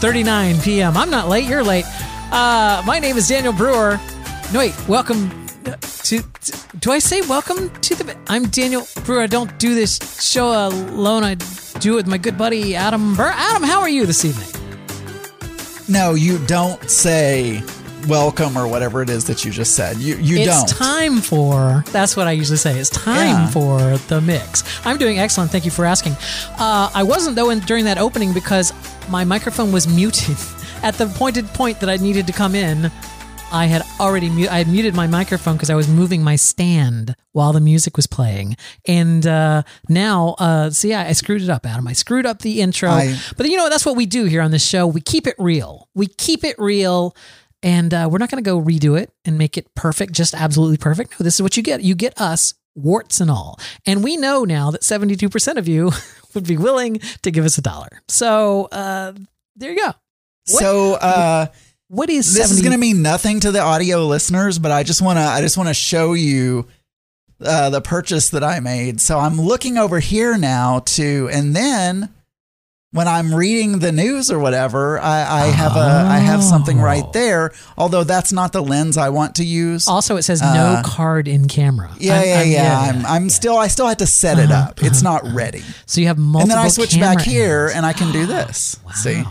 39 p.m. I'm not late, you're late. Uh, my name is Daniel Brewer. No, wait, welcome to, to- Do I say welcome to the. I'm Daniel Brewer. I don't do this show alone. I do it with my good buddy Adam Burr. Adam, how are you this evening? No, you don't say welcome or whatever it is that you just said. You you it's don't. time for that's what i usually say it's time Yeah. for the mix i'm doing excellent thank you for asking uh, i wasn't though in, during that opening because my microphone was muted. At the pointed point that i needed to come in i had already mu- i had muted my microphone because i was moving my stand while the music was playing. And uh, now uh, so yeah i screwed it up adam. I screwed up the intro. I- but you know that's what we do here on this show. We keep it real. We keep it real. And uh, we're not going to go redo it and make it perfect, just absolutely perfect. No, this is what you get. You get us, warts and all. And we know now that 72% of you would be willing to give us a dollar. So uh, there you go. so uh, What is this 70? is going to mean nothing to the audio listeners, but I just want to I just want to show you uh, the purchase that I made. So I'm looking over here now to, and then when I'm reading the news or whatever, I, I have a I have something Oh. right there. Although that's not the lens I want to use. also, it says no uh, card in camera. yeah, I'm- yeah, I'm- yeah, I'm I'm still I still have to set it up. It's not ready. So you have multiple And then I switch back here angles. and I can do this. Wow. See?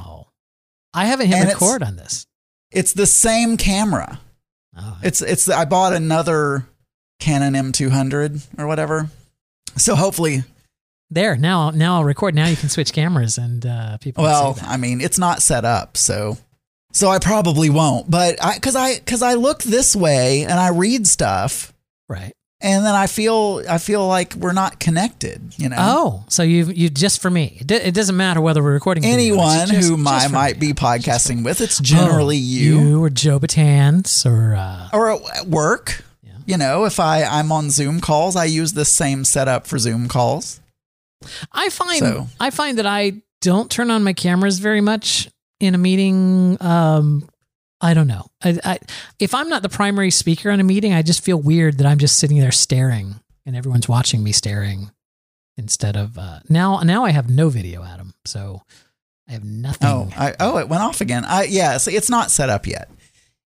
I haven't hit And record on this. It's the same camera. Oh, It's it's I bought another Canon M200 or whatever. So hopefully, there now. Now I'll record. Now you can switch cameras and uh, people. well. I mean, it's not set up, so so I probably won't. But I cuz I cuz I look this way and I read stuff right. and then I feel I feel like we're not connected, you know. Oh, so you you just for me. It, do- it doesn't matter whether we're recording. Anyone just- just I might me. be podcasting with, it's generally Oh, you. you or Joe Batance or uh, or at work. Yeah. You know, if I I'm on Zoom calls, I use this same setup for Zoom calls. I find So- I find that I don't turn on my cameras very much in a meeting. Um, I don't know. I, I if I'm not the primary speaker in a meeting, I just feel weird that I'm just sitting there staring and everyone's watching me staring instead of uh, now. Now I have no video, Adam. So I have nothing. Oh, I, oh, it went off again. I yeah, so it's not set up yet.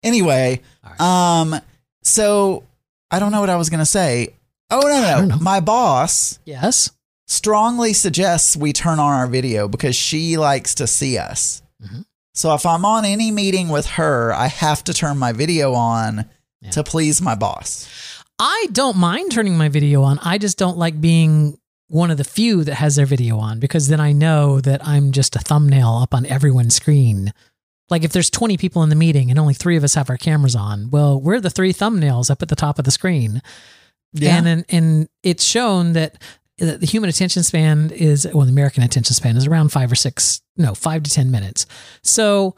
Anyway, right. um, so I don't know what I was gonna say. Oh no, don't no, my boss yes. Strongly suggests we turn on our video because she likes to see us. Mhm. So if I'm on any meeting with her, I have to turn my video on Yeah. to please my boss. I don't mind turning my video on. I just don't like being one of the few that has their video on because then I know that I'm just a thumbnail up on everyone's screen. Like if there's 20 people in the meeting and only three of us have our cameras on, well, we're the three thumbnails up at the top of the screen. Yeah. And, and and it's shown that the the human attention span is well, the American attention span is around five or six, no, five to ten minutes. So,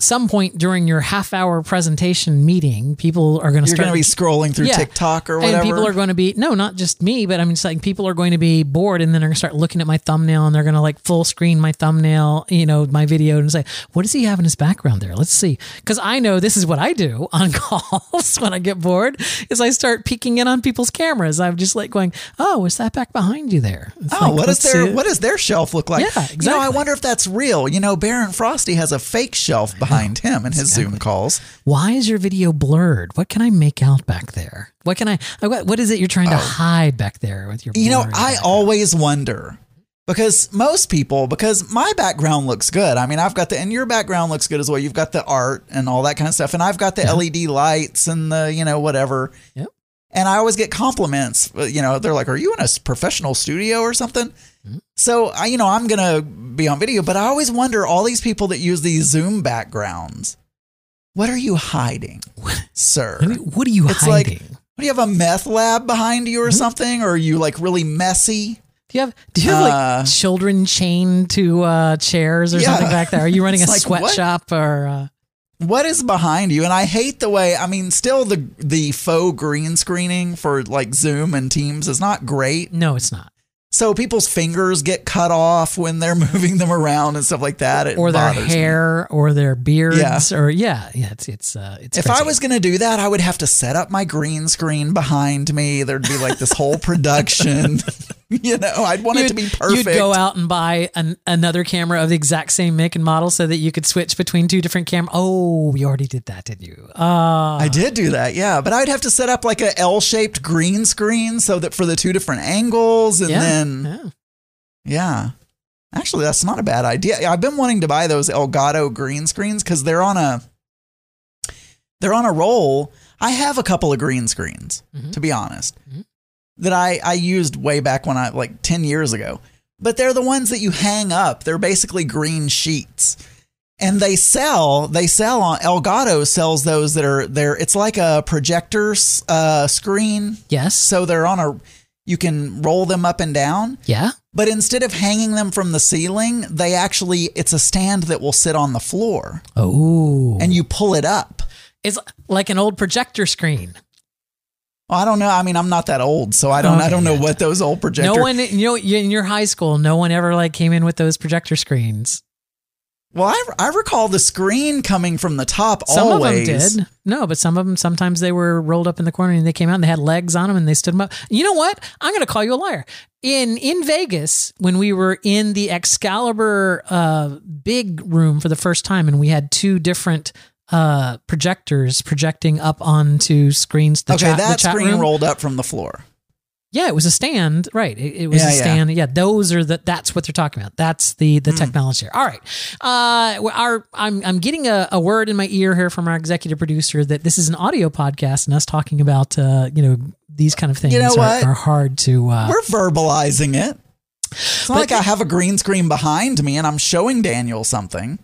some point during your half hour presentation meeting, people are going to start. You're going to be scrolling through Yeah. TikTok or whatever. and people are going to be no, not just me, but I mean, it's like people are going to be bored, and then they're going to start looking at my thumbnail, and they're going to like full screen my thumbnail, you know, my video, and say, "What does he have in his background there?" Let's see, because I know this is what I do on calls when I get bored, is I start peeking in on people's cameras. I'm just like going, "Oh, what's that back behind you there?" It's Oh, like, what does their what does their shelf look like? Yeah, You know, I wonder if that's real. You know, Baron Frosty has a fake shelf behind him in his Zoom calls. Why is your video blurred? What can I make out back there? What can I? Uh, what what is it you're trying to oh. hide back there with your? Oh. You know, I background? always wonder because most people, because my background looks good. I mean, I've got the, and your background looks good as well. You've got the art and all that kind of stuff, and I've got the LED lights and the, you know, whatever. Yep. And I always get compliments. You know, they're like, "Are you in a professional studio or something?" Mm-hmm. So, I, you know, I'm gonna be on video, but I always wonder all these people that use these Zoom backgrounds. What are you hiding, sir? What are you It's like- hiding? What do you have a meth lab behind you or Mm-hmm. something? Or are you like really messy? Do you have do you have like Uh, children chained to uh, chairs or Yeah. something back there? Are you running a like, what? sweatshop or? Uh, What is behind you? And I hate the way. I mean, still the the faux green screening for like Zoom and Teams is not great. no, it's not. So people's fingers get cut off when they're moving them around and stuff like that. It Or their bothers me. hair, or their beards, Yeah. or yeah, yeah. It's it's uh, it's. If I was going to do that, I would have to set up my green screen behind me. There'd be like this whole production you know, I'd want it to be perfect. You'd go out and buy an, another camera of the exact same make and model so that you could switch between two different cameras. Oh, you already did that, didn't you? Uh, I did do that, yeah. But I'd have to set up like a L-shaped green screen so that for the two different angles, and yeah, then yeah. yeah. Actually, that's not a bad idea. I've been wanting to buy those Elgato green screens because they're on a they're on a roll. I have a couple of green screens, Mhm. to be honest, Mhm. That I I used way back when I like ten years ago. But they're the ones that you hang up. They're basically green sheets. And they sell, they sell on Elgato sells those that are there. It's like a projector uh, screen. Yes. So they're on a, you can roll them up and down. Yeah. But instead of hanging them from the ceiling, they actually, it's a stand that will sit on the floor Oh. and you pull it up. it's like an old projector screen. Well, I don't know. I mean, I'm not that old, so I don't, I don't know what those old projectors. No one, you know, in your high school, no one ever like came in with those projector screens. well, I, I recall the screen coming from the top Some always. of them did. No, but some of them sometimes they were rolled up in the corner and they came out and they had legs on them and they stood them up. You know what? I'm going to call you a liar. In in Vegas, when we were in the Excalibur uh, big room for the first time, and we had two different uh, projectors projecting up onto screens. The okay, chat, that the chat screen room. rolled up from the floor. Yeah, it was a stand, right? It, it was Yeah, a stand. Yeah. those are the. That's what they're talking about. That's the the technology here. All right, uh, our I'm I'm getting a, a word in my ear here from our executive producer that this is an audio podcast, and us talking about uh, you know these kind of things you know are, what? are hard to. Uh, We're verbalizing it. It's not But- like I have a green screen behind me and I'm showing Daniel something.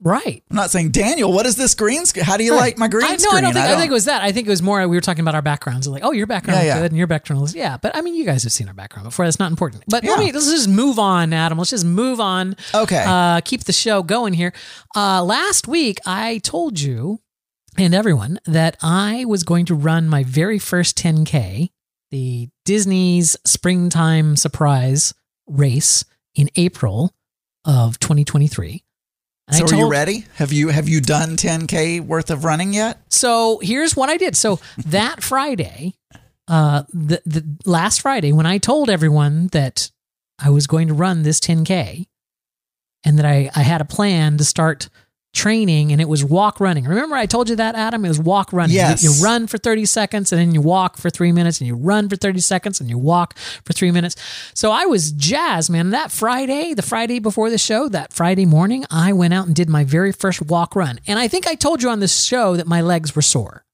Right. I'm not saying, Daniel, what is this green screen? How do you like my green I, no, screen? I don't think. I, think it was that. I think it was more. We were talking about our backgrounds. Like, oh, your background Yeah, is yeah. good, and your background is yeah. But I mean, you guys have seen our background before. That's not important. But let me let's just move on, Adam. Let's just move on. Okay. Uh, keep the show going here. Uh, last week, I told you and everyone that I was going to run my very first 10K, the Disney's springtime surprise race in April of 2023. And so I are you ready? Have you have you done 10k worth of running yet? So here's what I did. So that Friday, uh, the the last Friday, when I told everyone that I was going to run this 10k, and that I I had a plan to start training, and it was walk running. Remember, I told you that Adam? It was walk running. You- Yes. You, run for 30 seconds, and then you walk for three minutes, and you run for 30 seconds, and you walk for three minutes. So I was jazzed, man. That Friday, the Friday before the show, that Friday morning, I went out and did my very first walk run. And I think I told you on this show that my legs were sore.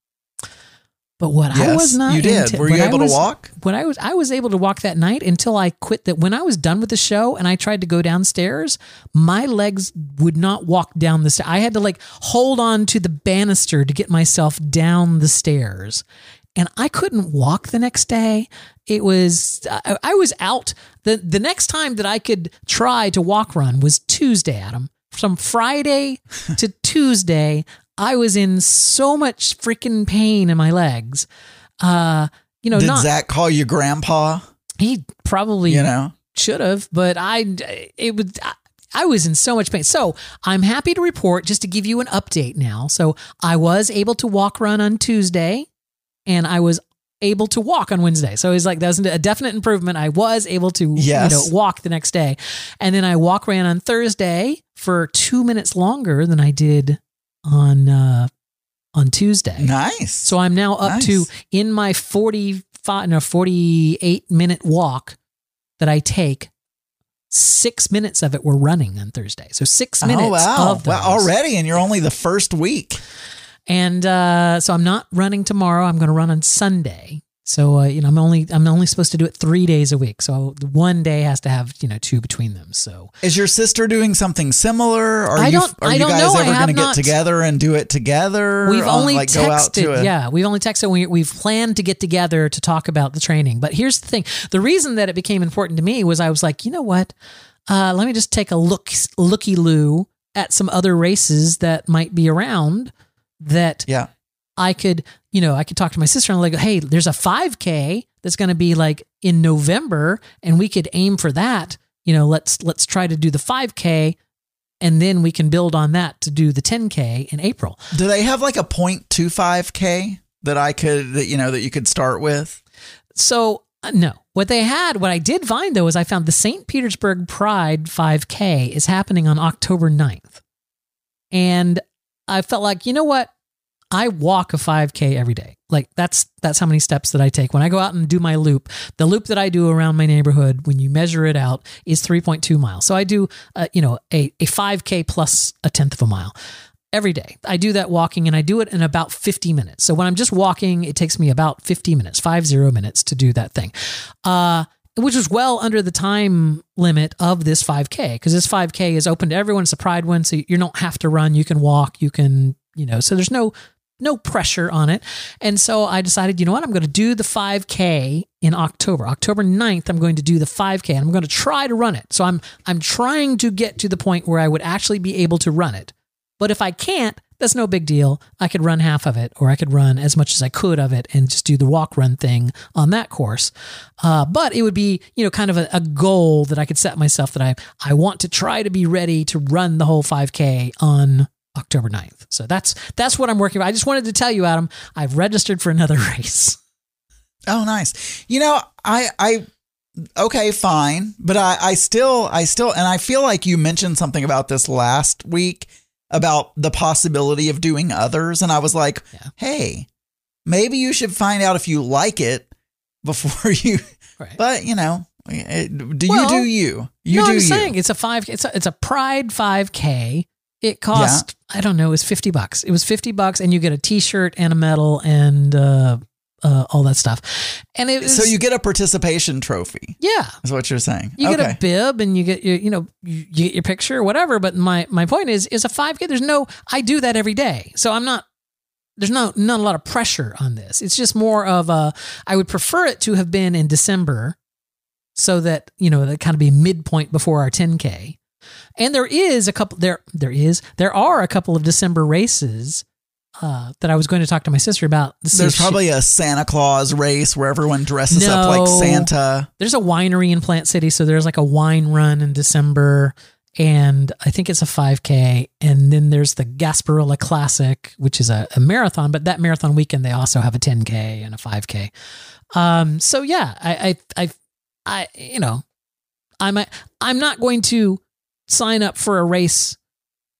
But what I was not you did. into- Were you able to walk? When I was I was able to walk that night until I quit that when I was done with the show and I tried to go downstairs, my legs would not walk down the stairs. I had to like hold on to the banister to get myself down the stairs. And I couldn't walk the next day. It was I, I was out. The the next time that I could try to walk run was Tuesday, Adam. From Friday to Tuesday, I was in so much freaking pain in my legs. Uh, you know, Did not Zach call you grandpa? he probably You know? should have, but I it would. I, I was in so much pain. So I'm happy to report, just to give you an update now. So I was able to walk run on Tuesday, and I was able to walk on Wednesday. So it's like that was a definite improvement. I was able to Yes. you know walk the next day, and then I walk ran on Thursday for two minutes longer than I did on uh, on Tuesday. Nice. So I'm now up Nice. to in my 45 no 48 minute walk that I take. Six minutes of it were running on Thursday. So six minutes oh, wow. of those. Well, already, and you're only the first week. And uh, so I'm not running tomorrow. I'm going to run on Sunday. So uh, you know, I'm only I'm only supposed to do it three days a week. So one day has to have you know two between them. So Is your sister doing something similar? Are I you don't- are I don't guys know. Ever going to get together and do it together? We've On, only like, go out to texted. a- yeah, we've only texted. We, we've planned to get together to talk about the training. But here's the thing: the reason that it became important to me was I was like, you know what? Uh, let me just take a look, looky loo at some other races that might be around that Yeah. I could, you know, I could talk to my sister and like, hey, there's a 5K that's going to be like in November, and we could aim for that. You know, let's let's try to do the 5K, and then we can build on that to do the 10K in April. Do they have like a 0.25k that I could that you know that you could start with? So Uh, no. What they had, what I did find though, is I found the St. Petersburg Pride 5K is happening on October 9th. And I felt like, you know what? I walk a 5K every day. Like that's that's how many steps that I take when I go out and do my loop. The loop that I do around my neighborhood, when you measure it out, is 3.2 miles. So I do, uh, you know, a a 5K plus a tenth of a mile every day. I do that walking and I do it in about 50 minutes. So when I'm just walking, it takes me about 50 minutes, five zero minutes to do that thing. Uh, which was well under the time limit of this 5K because this 5K is open to everyone. It's a pride one, so you don't have to run. You can walk. You can, you know. So there's no no pressure on it. And so I decided, you know what? I'm going to do the 5K in October. October 9th, I'm going to do the 5K and I'm going to try to run it. So I'm I'm trying to get to the point where I would actually be able to run it. But if I can't, that's no big deal. I could run half of it, or I could run as much as I could of it and just do the walk run thing on that course. Uh, but it would be, you know, kind of a, a, goal that I could set myself that I I want to try to be ready to run the whole 5K on October 9th. So that's that's what I'm working on. I just wanted to tell you, Adam, I've registered for another race. Oh, nice. You know, I I okay, fine, but I I still I still and I feel like you mentioned something about this last week about the possibility of doing others. And I was like, yeah. hey, maybe you should find out if you like it before you. Right. But, you know, do well, you do you? You no, do I'm you. saying it's a five. It's a, it's a Pride 5K. It cost yeah. I don't know. It was fifty bucks. It was fifty bucks, and you get a T-shirt and a medal and uh, uh, all that stuff. And it was, so you get a participation trophy. Yeah, is what you're saying. You okay. get a bib and you get your, you know, you, you get your picture or whatever. But my my point is, is a 5K. There's no. I do that every day, so I'm not. There's no not a lot of pressure on this. It's just more of a. I would prefer it to have been in December, so that you know that kind of be midpoint before our 10K. And there is a couple there there is there are a couple of December races uh, that I was going to talk to my sister about. There's probably she, a Santa Claus race where everyone dresses no, up like Santa. There's a winery in Plant City, so there's like a wine run in December, and I think it's a 5K. And then there's the Gasparilla Classic, which is a, a marathon, but that marathon weekend they also have a 10K and a 5K. Um, so yeah, I, I, I, I, you know, I'm, I'm not going to sign up for a race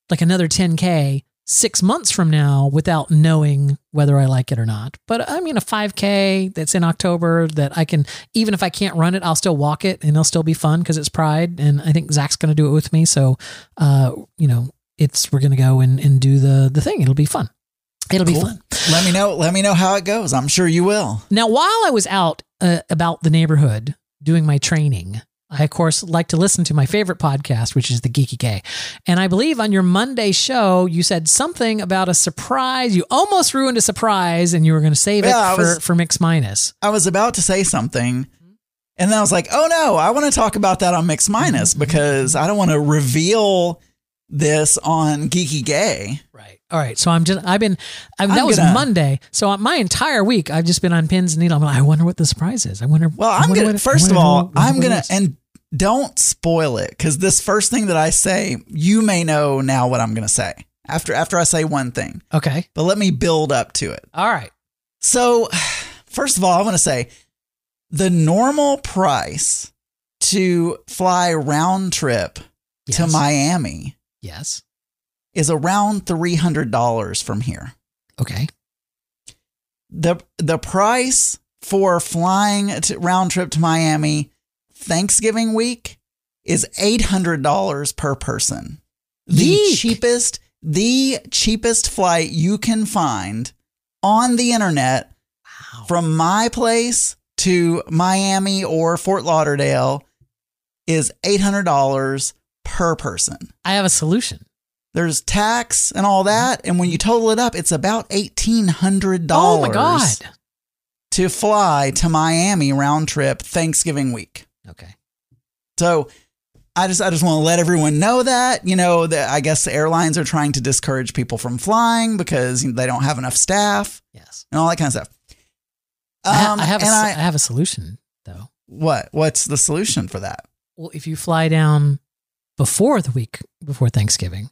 like another 10K six months from now without knowing whether I like it or not. But I mean, a 5K that's in October that I can, even if I can't run it, I'll still walk it and it'll still be fun because it's Pride. And I think Zach's going to do it with me. So, uh, you know, it's, we're going to go and, and do the, the thing. It'll be fun. It'll cool. be fun. Let me know. Let me know how it goes. I'm sure you will. Now, while I was out uh, about the neighborhood doing my training, I, of course, like to listen to my favorite podcast, which is The Geeky Gay. And I believe on your Monday show, you said something about a surprise. You almost ruined a surprise and you were going to save yeah, it for, was, for Mix Minus. I was about to say something. And then I was like, oh no, I want to talk about that on Mix Minus mm-hmm. because I don't want to reveal this on Geeky Gay. Right. All right. So I'm just, I've been, I that was Monday. So my entire week, I've just been on pins and needles. I'm like, I wonder what the surprise is. I wonder. Well, I'm going to, first of all, I'm going to, and don't spoil it because this first thing that I say, you may know now what I'm going to say after after I say one thing. Okay. But let me build up to it. All right. So, first of all, I want to say the normal price to fly round trip yes. to Miami. Yes. Is around $300 from here. Okay. The the price for flying to round trip to Miami Thanksgiving week is $800 per person. The cheapest, the cheapest flight you can find on the internet wow. from my place to Miami or Fort Lauderdale is $800 per person. I have a solution. There's tax and all that. And when you total it up, it's about $1,800. Oh my God. To fly to Miami round trip Thanksgiving week. Okay. So I just I just want to let everyone know that you know that I guess the airlines are trying to discourage people from flying because they don't have enough staff. Yes, and all that kind of stuff. Um, I, have a, I, I have a solution though. What What's the solution for that? Well, if you fly down before the week before Thanksgiving,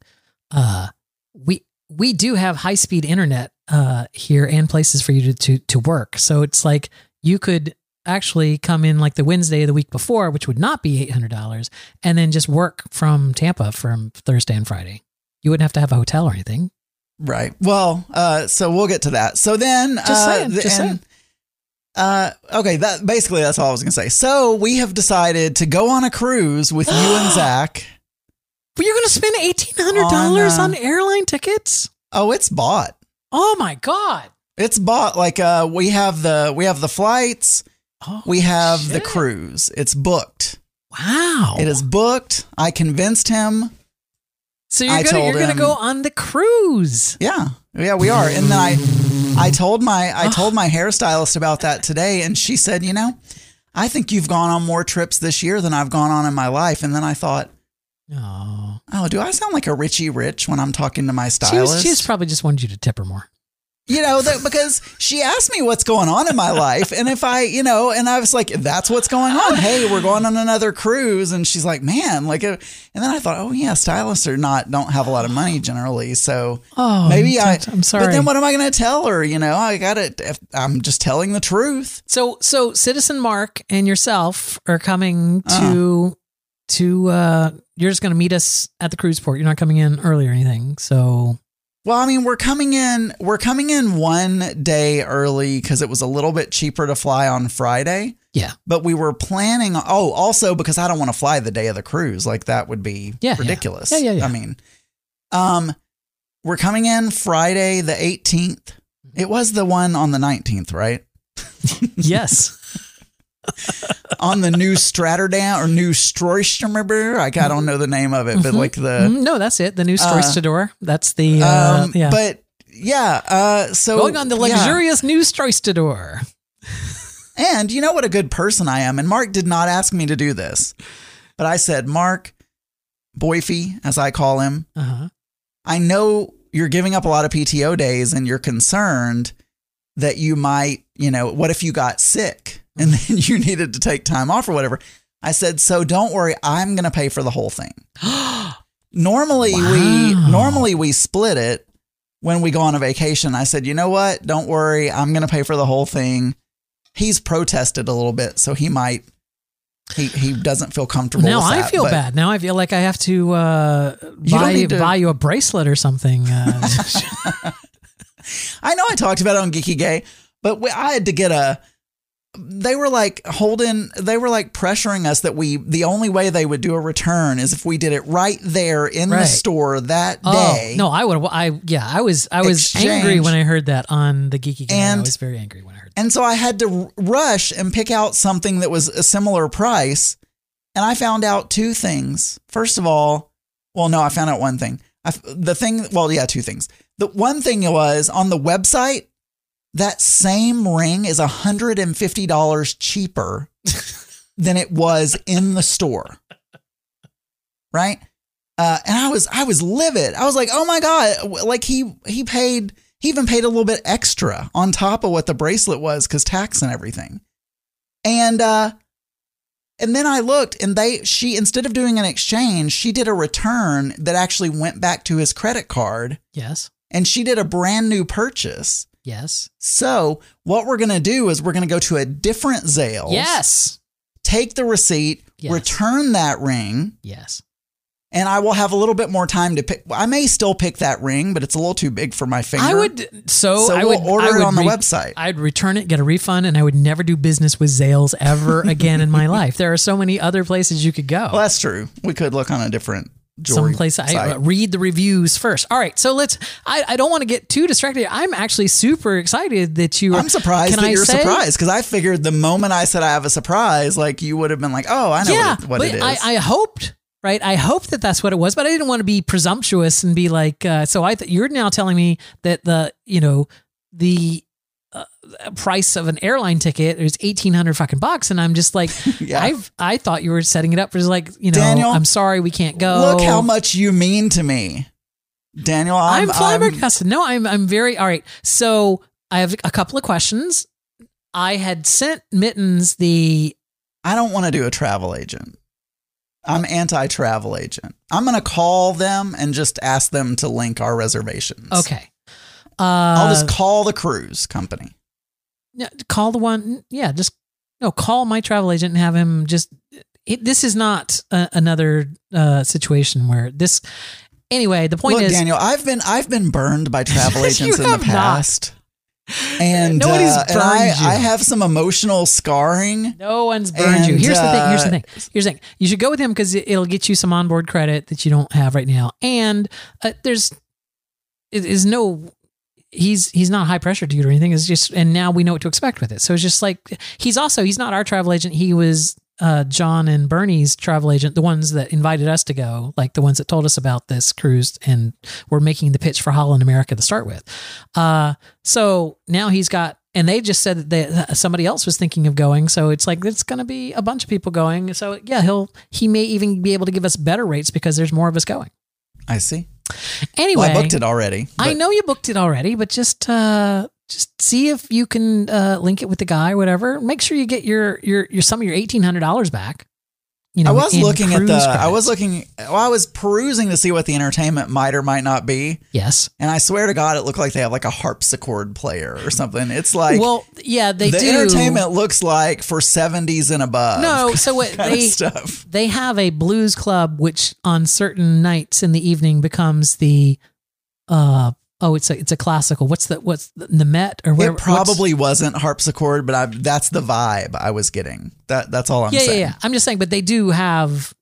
uh, we we do have high speed internet uh, here and places for you to, to to work. So it's like you could actually come in like the Wednesday of the week before, which would not be eight hundred dollars, and then just work from Tampa from Thursday and Friday. You wouldn't have to have a hotel or anything. Right. Well, uh, so we'll get to that. So then, Just uh, saying, the- just and, saying. Uh, okay, that basically that's all I was gonna say. So we have decided to go on a cruise with you and Zach. But you're going to spend eighteen hundred dollars On, on, uh, airline tickets? Oh, it's bought. Oh my god! It's bought. Like uh, we have the we have the flights. Oh, We have the cruise. It's booked. Wow! It is booked. I convinced him. So you're I gonna you're gonna go on the cruise. Yeah, yeah, we are. And then I, I told my I told my hairstylist about that today, and she said, you know, I think you've gone on more trips this year than I've gone on in my life. And then I thought, Oh, oh, do I sound like a Richie Rich when I'm talking to my she stylist? was, she probably just wanted you to tip her more. You know, that because she asked me what's going on in my life, and if I, you know, and I was like, that's what's going on. Hey, we're going on another cruise, and she's like, man, like, uh, and then I thought, oh yeah, stylists are not don't have a lot of money generally, so Oh, maybe I. I'm, I'm sorry. But then what am I going to tell her? You know, I got it. I'm just telling the truth. So so Citizen Mark and yourself are coming Uh-huh. to to uh you're just gonna meet us at the cruise port. You're not coming in early or anything. So Well, I mean, we're coming in. We're coming in one day early because it was a little bit cheaper to fly on Friday. yeah. But we were planning. Oh, also because I don't want to fly the day of the cruise. Like that would be Yeah, yeah. ridiculous. Yeah, yeah, yeah. I mean, um, we're coming in Friday the 18th. It was the one on the 19th, right? Yes. On the new Stratterdam or new Stroistermer. Like I don't know the name of it, but like the Mhm. no, that's it. The new Uh, That's the uh, um, yeah. but yeah. Uh, so Going on the yeah. luxurious new Stroistador. And you know what a good person I am. And Mark did not ask me to do this. But I said, Mark, Boyfie, as I call him, Uh-huh. I know you're giving up a lot of PTO days and you're concerned that you might, you know, what if you got sick and then you needed to take time off or whatever? I said, so don't worry, I'm going to pay for the whole thing. Normally we normally we split it when we go on a vacation. I said, "You know what? Don't worry, I'm going to pay for the whole thing." He's protested a little bit, so he might he he doesn't feel comfortable now with I feel bad. Now I feel like I have to uh, buy to- buy you a bracelet or something. Uh, I know I talked about it on Geeky Gay, but we, I had to get a. They were like holding. They were like pressuring us that we. The only way they would do a return is if we did it right there in the store that oh day. no, I would. I yeah, I was I was angry when I heard that on the Geeky Gay. I was very angry when I heard. that. And so I had to rush and pick out something that was a similar price. And I found out two things. First of all, well, no, I found out one thing. I the thing, well, yeah, two things. The one thing was on the website, that same ring is $150 cheaper than it was in the store. Right? Uh, and I was I was livid. I was like, "Oh my god!" Like he he paid he even paid a little bit extra on top of what the bracelet was because tax and everything. And uh, and then I looked, and they she instead of doing an exchange, she did a return that actually went back to his credit card, Yes, and she did a brand new purchase. Yes, So what we're gonna do is we're gonna go to a different Zales. yes, Take the receipt, Yes. return that ring, yes. and I will have a little bit more time to pick. I may still pick that ring, but it's a little too big for my finger. I would so, So I we'll would order I it would on the re- website. I'd return it, get a refund, and I would never do business with Zales ever again in my life. There are so many other places you could go. Well, that's true. We could look on a different jewelry some place I uh, read the reviews first. All right, so let's. I, I don't want to get too distracted. I'm actually super excited that you. I'm surprised that I you're say- surprised because I figured the moment I said I have a surprise, like you would have been like, "Oh, I know yeah, what, it, what but it is." I, I hoped. Right, I hoped that that's what it was, but I didn't want to be presumptuous and be like. Uh, so I, th- you're now telling me that the, you know, the price of an airline ticket is eighteen hundred fucking bucks, and I'm just like, Yeah. I've, I thought you were setting it up for like, you know, Daniel, I'm sorry we can't go. Look how much you mean to me, Daniel. I'm, I'm, flabbergasted. no, I'm I'm very all right. So I have a couple of questions. I had sent Mittens the I don't want to do a travel agent. I'm anti-travel agent. I'm going to call them and just ask them to link our reservations. okay. Uh, I'll just call the cruise company. Yeah, call the one. Yeah, just No, call my travel agent and have him just. It, this is not a, another uh, situation where this. Anyway, the point Look, is, Daniel, I've been I've been burned by travel agents in the not. past. And, Nobody's uh, and I, burned you. I have some emotional scarring. No one's burned you. And, Here's the thing. Here's the uh, thing. Here's the thing. You should go with him because it'll get you some onboard credit that you don't have right now. And uh, there's it is no. He's he's not high pressure dude or anything. It's just and now we know what to expect with it. So it's just like he's also he's not our travel agent. He was uh, John and Bernie's travel agent, the ones that invited us to go, like the ones that told us about this cruise and were making the pitch for Holland America to start with. Uh, so now he's got, and they just said that they, somebody else was thinking of going. So it's like it's going to be a bunch of people going. So yeah, he'll he may even be able to give us better rates because there's more of us going. I see. Anyway, Well, I booked it already. I know you booked it already, but just uh, just see if you can uh, link it with the guy, or whatever. Make sure you get your your your some of your eighteen hundred dollars back. You know, I was looking at the. I was looking. Well, I was perusing to see what the entertainment might or might not be, Yes. and I swear to God, it looked like they have like a harpsichord player or something. It's like well, yeah, they the do. entertainment looks like for seventies and above. No, so what they stuff. they have a blues club which on certain nights in the evening becomes the uh oh it's a it's a classical what's the what's the, the met or whatever It probably wasn't harpsichord, but I, that's the vibe I was getting. That that's all I'm yeah, yeah saying. yeah i'm just saying but they do have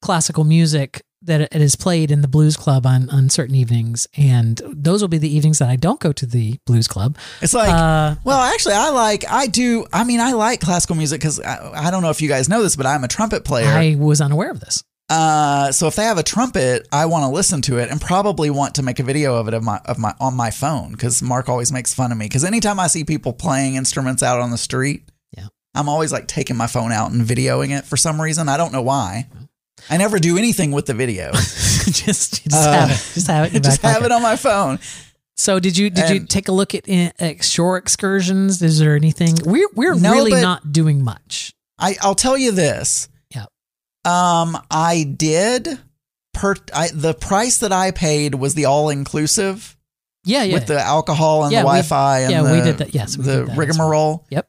classical music that it is played in the blues club on on certain evenings and those will be the evenings that i don't go to the blues club It's like, uh well, actually, I like, I do. I mean, I like classical music because I, I don't know if you guys know this, but I'm a trumpet player. i was unaware of this Uh, so if they have a trumpet, I want to listen to it and probably want to make a video of it of my of my on my phone because Mark always makes fun of me because anytime I see people playing instruments out on the street, Yeah. I'm always like taking my phone out and videoing it for some reason. I don't know why. I never do anything with the video. just just Uh, have it just have it Just have it on my phone. So did you did you take a look at uh, shore excursions? Is there anything we're we're No, really not doing much? I I'll tell you this. Um, I did. Per I, the price that I paid was the all inclusive. Yeah, yeah. with the alcohol and Yeah, the Wi-Fi and yeah, the, we did that. Yes, we the did that rigmarole. Yep.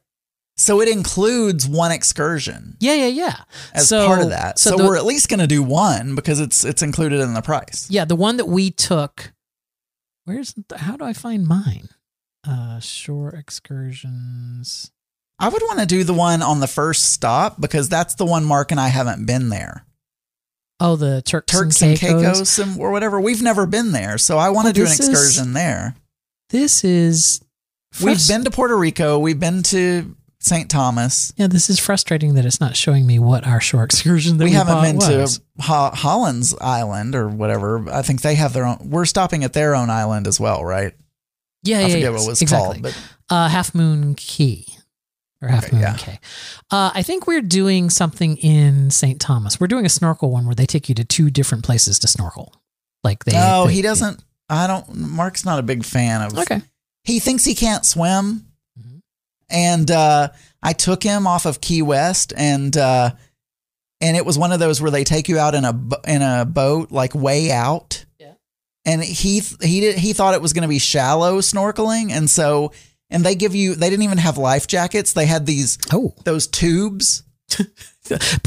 So it includes one excursion yeah, yeah, yeah. as so, part of that. So, the, we're at least going to do one because it's it's included in the price. yeah, the one that we took. Where's the, how do I find mine? Uh, shore excursions. I would want to do the one on the first stop because that's the one Mark and I haven't been there. Oh, the Turks, Turks and and Caicos. And, or whatever. We've never been there, so I want Oh, to do an this is- excursion there. This is. We've been to Puerto Rico. We've been to St. Thomas. Yeah, this is frustrating that it's not showing me what our shore excursion that we we, haven't been was. to Ho- Holland's Island or whatever. I think they have their own. We're stopping at their own island as well, right? Yeah, I yeah, forget yes, what it was exactly. called, but uh, Half Moon Key or Half Okay, Moon yeah. Cay. Uh, I think we're doing something in St. Thomas. We're doing a snorkel one where they take you to two different places to snorkel. Like they. Oh, they- he doesn't. I don't. Mark's not a big fan of. Okay. He thinks he can't swim, Mhm. and uh, I took him off of Key West, and uh, and it was one of those where they take you out in a in a boat like way out. Yeah. And he he did, he thought it was going to be shallow snorkeling, and so and they give you they didn't even have life jackets. They had these Oh, those tubes pool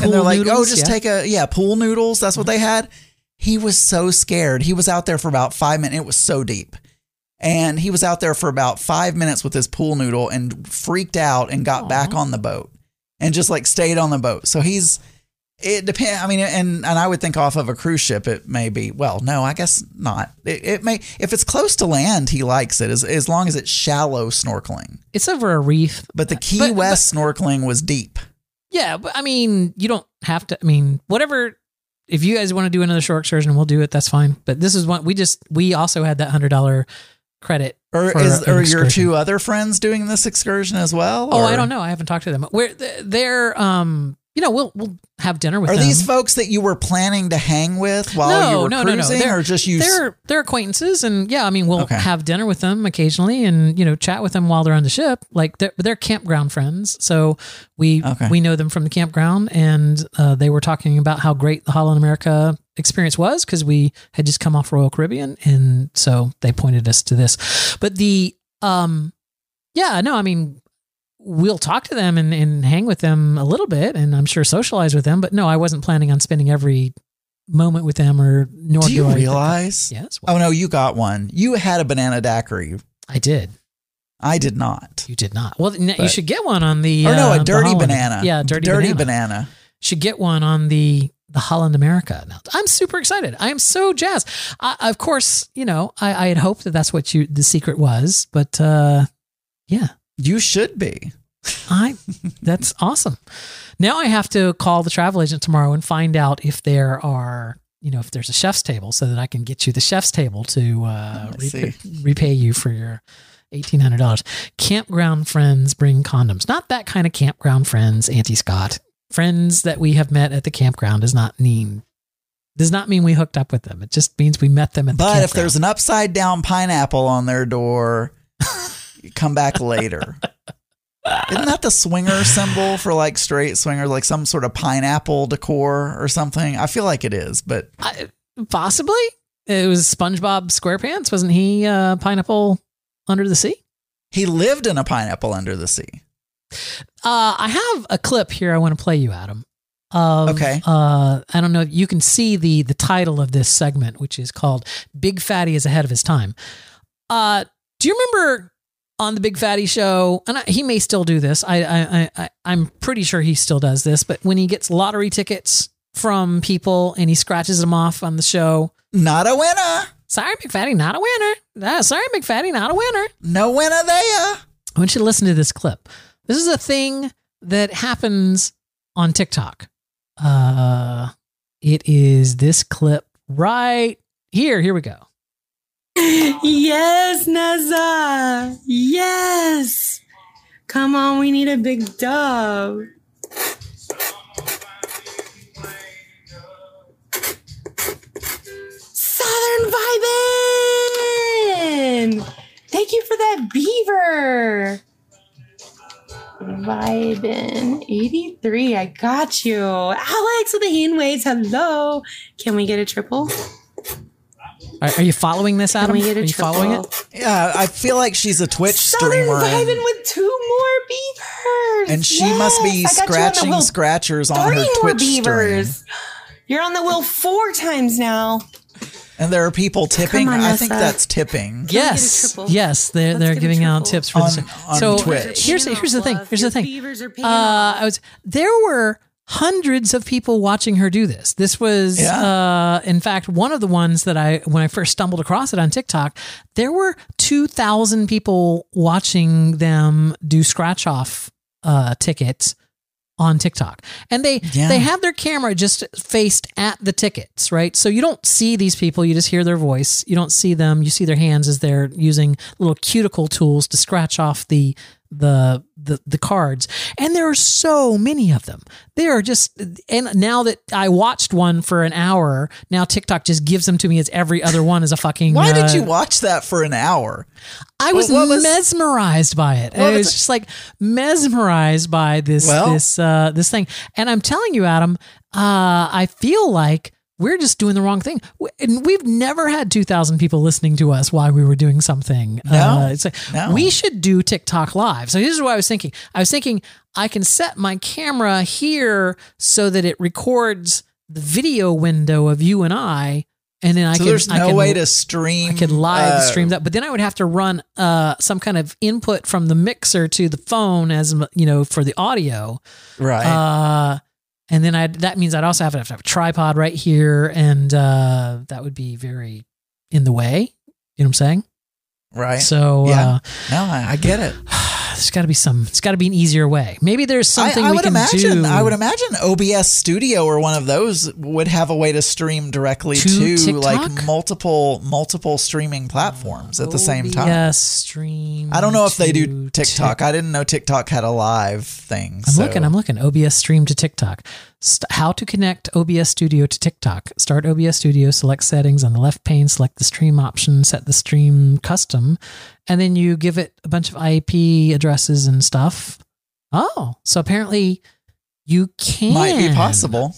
and they're like, oh, noodles, just yeah. take a yeah pool noodles. That's what they had. He was so scared. He was out there for about five minutes. It was so deep, and he was out there for about five minutes with his pool noodle and freaked out and got Aw. back on the boat and just like stayed on the boat. So he's it depends. I mean, and and I would think off of a cruise ship, it may be. Well, no, I guess not. It, it may if it's close to land, he likes it as as long as it's shallow snorkeling. It's over a reef. But the Key But- West snorkeling was deep. Yeah, but I mean, you don't have to. I mean, whatever. If you guys want to do another shore excursion, we'll do it. That's fine. But this is one we just we also had that hundred dollar credit. Or for is an are your excursion. two other friends doing this excursion as well? Oh, or- I don't know. I haven't talked to them. We're they're um you know we'll we'll have dinner with them. Are them. these folks that you were planning to hang with while No, you were no, no, no. They're- or just you? they're they're acquaintances and yeah i mean we'll Okay. have dinner with them occasionally and you know chat with them while they're on the ship like they're, they're campground friends so we Okay. we know them from the campground and uh, they were talking about how great the holland america experience was because we had just come off royal caribbean and so they pointed us to this but the um yeah no i mean we'll talk to them and, and hang with them a little bit, and I'm sure socialize with them. But no, I wasn't planning on spending every moment with them, or nor Do you I- realize? Yes, Oh no, you got one. You had a banana daiquiri. I did. I did not. You did not. Well, n- you should get one on the. Or no, uh, a the dirty banana. Yeah, dirty, dirty banana. banana. Should get one on the the Holland America. Now, I'm super excited. I am so jazzed. I, of course, you know, I, I had hoped that that's what you the secret was, but uh, yeah, You should be. I that's awesome. Now I have to call the travel agent tomorrow and find out if there are, you know, if there's a chef's table so that I can get you the chef's table to uh, I see. repay, you for your eighteen hundred dollars. Campground friends bring condoms. Not that kind of campground friends, Auntie Scott. Friends that we have met at the campground does not mean does not mean we hooked up with them. It just means we met them at the But if there's an upside down pineapple on their door, come back later. Isn't that the swinger symbol for like straight swingers, like some sort of pineapple decor or something? I feel like it is, but I, possibly it was SpongeBob SquarePants. Wasn't he uh, pineapple under the sea? he lived in a pineapple under the sea. Uh, I have a clip here I want to play you, Adam. Of, Okay. Uh, I don't know if you can see the the title of this segment, which is called "Big Fatty is ahead of his time." Uh, do you remember on the Big Fatty show? And I, he may still do this. I, I, I, I'm pretty sure he still does this. But when he gets lottery tickets from people and he scratches them off on the show, Not a winner. sorry, Big Fatty, not a winner. Uh, sorry, Big Fatty, not a winner. No winner there. I want you to listen to this clip. This is a thing that happens on TikTok. Uh, it is this clip right here. Here we go. Yes, Naza. Yes. Come on, we need a big dub. Southern vibin'. Thank you for that beaver. Vibin 83. I got you. Alex with the hand waves. Hello. Can we get a triple? Are, are you following this, Can Adam? we get a are you following it? Yeah, I feel like she's a Twitch Southern streamer. and- vibing with two more beavers. And she must be Yes, I got you on scratching scratchers on Three her more Twitch stream. beavers. You're on the wheel four times now. And there are people tipping. on, I think that's tipping. Yes, yes, they're Let's they're giving out tips for On- this. on so Twitch. here's here's the thing. Here's the thing. Beavers are paying Uh. I was there were hundreds of people watching her do this. This was, Yeah. uh, in fact, one of the ones that I when I first stumbled across it on TikTok. There were two thousand people watching them do scratch off uh, tickets on TikTok, and they Yeah. they have their camera just faced at the tickets, right? So you don't see these people; you just hear their voice. You don't see them; you see their hands as they're using little cuticle tools to scratch off the the the the cards. And there are so many of them. They are just and now that i watched one for an hour now tiktok just gives them to me as every other one is a fucking Why did uh, you watch that for an hour? i was, what was- mesmerized by it. I was was just like mesmerized by this Well- this uh this thing. And i'm telling you adam uh i feel like we're just doing the wrong thing. And we've never had 2,000 people listening to us while we were doing something. No, Uh, it's like, no. we should do TikTok live. So here's what I was thinking. I was thinking I can set my camera here so that it records the video window of you and I. And then I can. So can, there's no can, way to stream. I could live uh, stream that, but then I would have to run uh, some kind of input from the mixer to the phone as you know for the audio. Right. And then I that means I'd also have to have, to have a tripod right here, and uh, that would be very in the way. You know what I'm saying? right. So Yeah. uh, no, I, I get it. there's got to be some. It's got to be an easier way. Maybe there's something I, I we would can imagine. do. I would imagine OBS Studio or one of those would have a way to stream directly To to, like multiple multiple streaming platforms at the same time. Yes, stream. I don't know if they do to TikTok. I didn't know TikTok had a live thing. I'm so- looking. I'm looking. OBS stream to TikTok. St- how to connect OBS Studio to TikTok? Start OBS Studio. Select settings on the left pane. Select the stream option. Set the stream custom, and then you give it a bunch of IP addresses and stuff. Oh, so apparently you can. might be possible.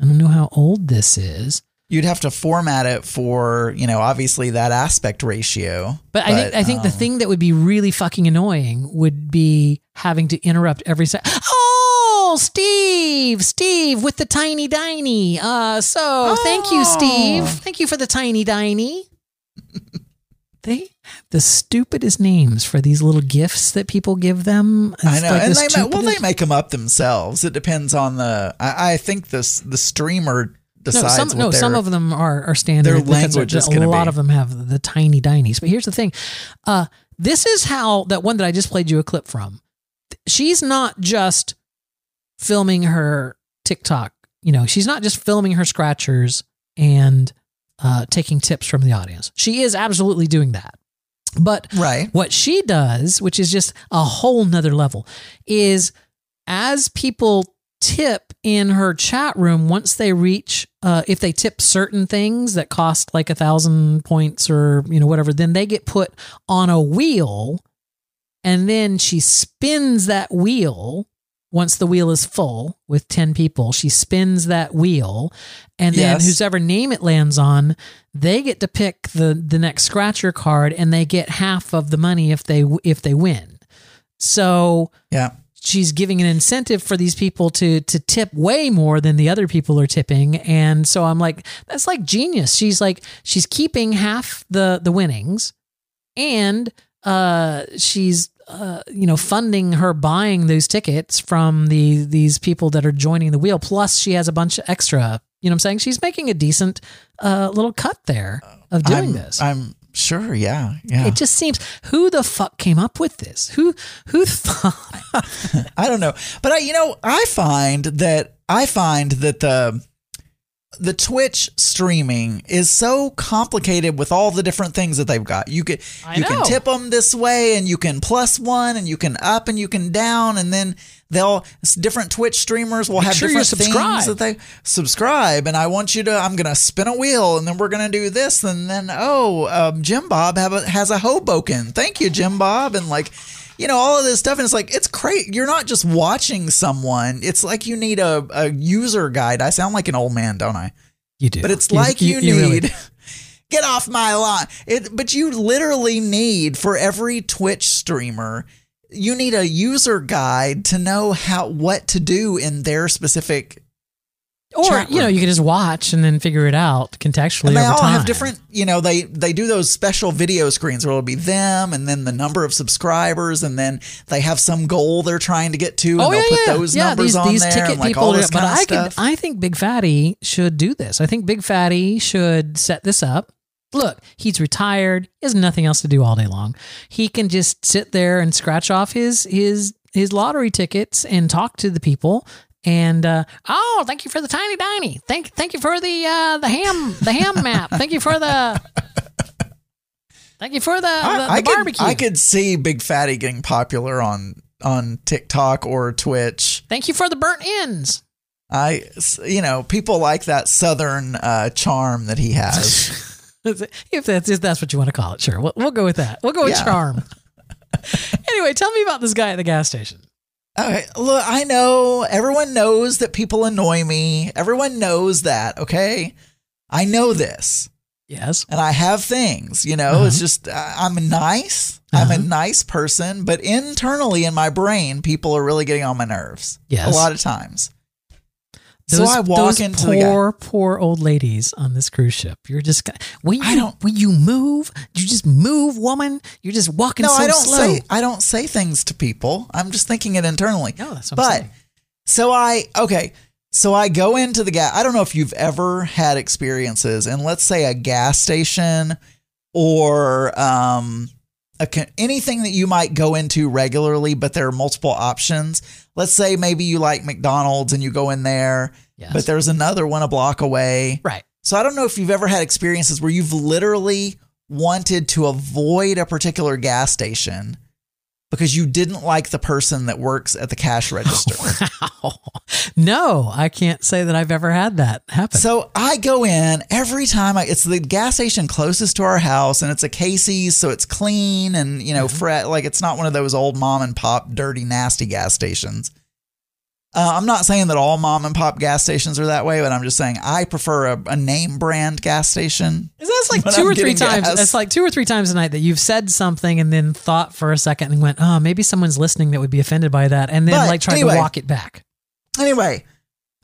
I don't know how old this is. You'd have to format it for, you know, obviously that aspect ratio. But, I think I think the um, thing that would be really fucking annoying would be having to interrupt every second. Oh, Steve, Steve with the tiny diny. Uh, so thank you, Steve. Oh. Thank you for the tiny diny. they have the stupidest names for these little gifts that people give them. I know, like and the they ma- well, they make them up themselves. It depends on the. I, I think this the streamer No, decides some, what no, their, some of them are, are standard. their because language a, is a lot be. of them have the tiny dinies. But here's the thing. Uh, this is how that one that I just played you a clip from. She's not just filming her TikTok. You know, she's not just filming her scratchers and uh, taking tips from the audience. She is absolutely doing that. But right. what she does, which is just a whole nother level, is as people tip in her chat room, once they reach, uh, if they tip certain things that cost like a thousand points or, you know, whatever, then they get put on a wheel and then she spins that wheel. Once the wheel is full with 10 people, she spins that wheel. And then Yes. whosever name it lands on, they get to pick the, the next scratcher card and they get half of the money if they if they win. So Yeah. she's giving an incentive for these people to to tip way more than the other people are tipping and so i'm like that's like genius she's like she's keeping half the the winnings and uh she's uh you know funding her buying those tickets from the these people that are joining the wheel plus she has a bunch of extra you know what i'm saying she's making a decent uh little cut there of doing I'm, this I'm sure. Yeah. Yeah. it just seems who the fuck came up with this who who thought I don't know, but I, you know, I find that I find that the the Twitch streaming is so complicated with all the different things that they've got. You can I you can tip them this way, and you can plus one, and you can up, and you can down, and then they'll different Twitch streamers will have sure different things that they subscribe. And I want you to. I'm gonna spin a wheel, and then we're gonna do this, and then oh, um, Jim Bob have a, has a Hoboken. Thank you, Jim Bob, and like you know all of this stuff and it's like it's great. You're not just watching someone. It's like you need a, a user guide. I sound like an old man don't i? You do. But it's like you, really need do. get off my lawn. It but you literally need for every twitch streamer you need a user guide to know how what to do in their specific Or you know, you can just watch and then figure it out contextually and they all time. have different you know they they do those special video screens where it'll be them and then the number of subscribers and then they have some goal they're trying to get to and Oh they'll yeah, put yeah, those yeah. numbers These on these there ticket and like people, all this but of I stuff could, I think Big Fatty should do this. I think Big Fatty should set this up. Look, he's retired. He has nothing else to do all day long. He can just sit there and scratch off his his his lottery tickets and talk to the people. And uh, oh, thank you for the tiny diny. Thank thank you for the uh, the ham the ham map. Thank you for the thank you for the, the, I, I barbecue. could I could see Big Fatty getting popular on on TikTok or Twitch. Thank you for the burnt ends. I you know people like that southern uh, charm that he has. if that's if that's what you want to call it, sure. We'll, we'll go with that. We'll go with Yeah. charm. anyway, tell me about this guy at the gas station. Okay, look, I know everyone knows that people annoy me. Everyone knows that, okay? I know this. Yes. And I have things, you know, it's just uh, I'm nice. I'm a nice person, but internally in my brain, people are really getting on my nerves. Yes. A lot of times. Those, so I walk those into poor, poor old ladies on this cruise ship. You're just gonna- when I you don't- when you move, you just move, woman. You're just walking No, so I don't slow. say I don't say things to people. I'm just thinking it internally. No, that's what I'm but saying. so I okay, so I go into the gas. I don't know if you've ever had experiences, and let's say a gas station or um a, anything that you might go into regularly, but there are multiple options. Let's say maybe you like McDonald's and you go in there, Yes. but there's another one a block away. right. So I don't know if you've ever had experiences where you've literally wanted to avoid a particular gas station because you didn't like the person that works at the cash register. Wow. No, I can't say that I've ever had that happen. so I go in every time I it's the gas station closest to our house and it's a Casey's so it's clean and you know fre- like it's not one of those old mom and pop dirty nasty gas stations. Uh, I'm not saying that all mom and pop gas stations are that way, but I'm just saying I prefer a, a name brand gas station. Is that like 2 I'm or three times? gas. That's like two or three times a night that you've said something and then thought for a second and went, "Oh, maybe someone's listening that would be offended by that," and then But like tried anyway. to walk it back. Anyway,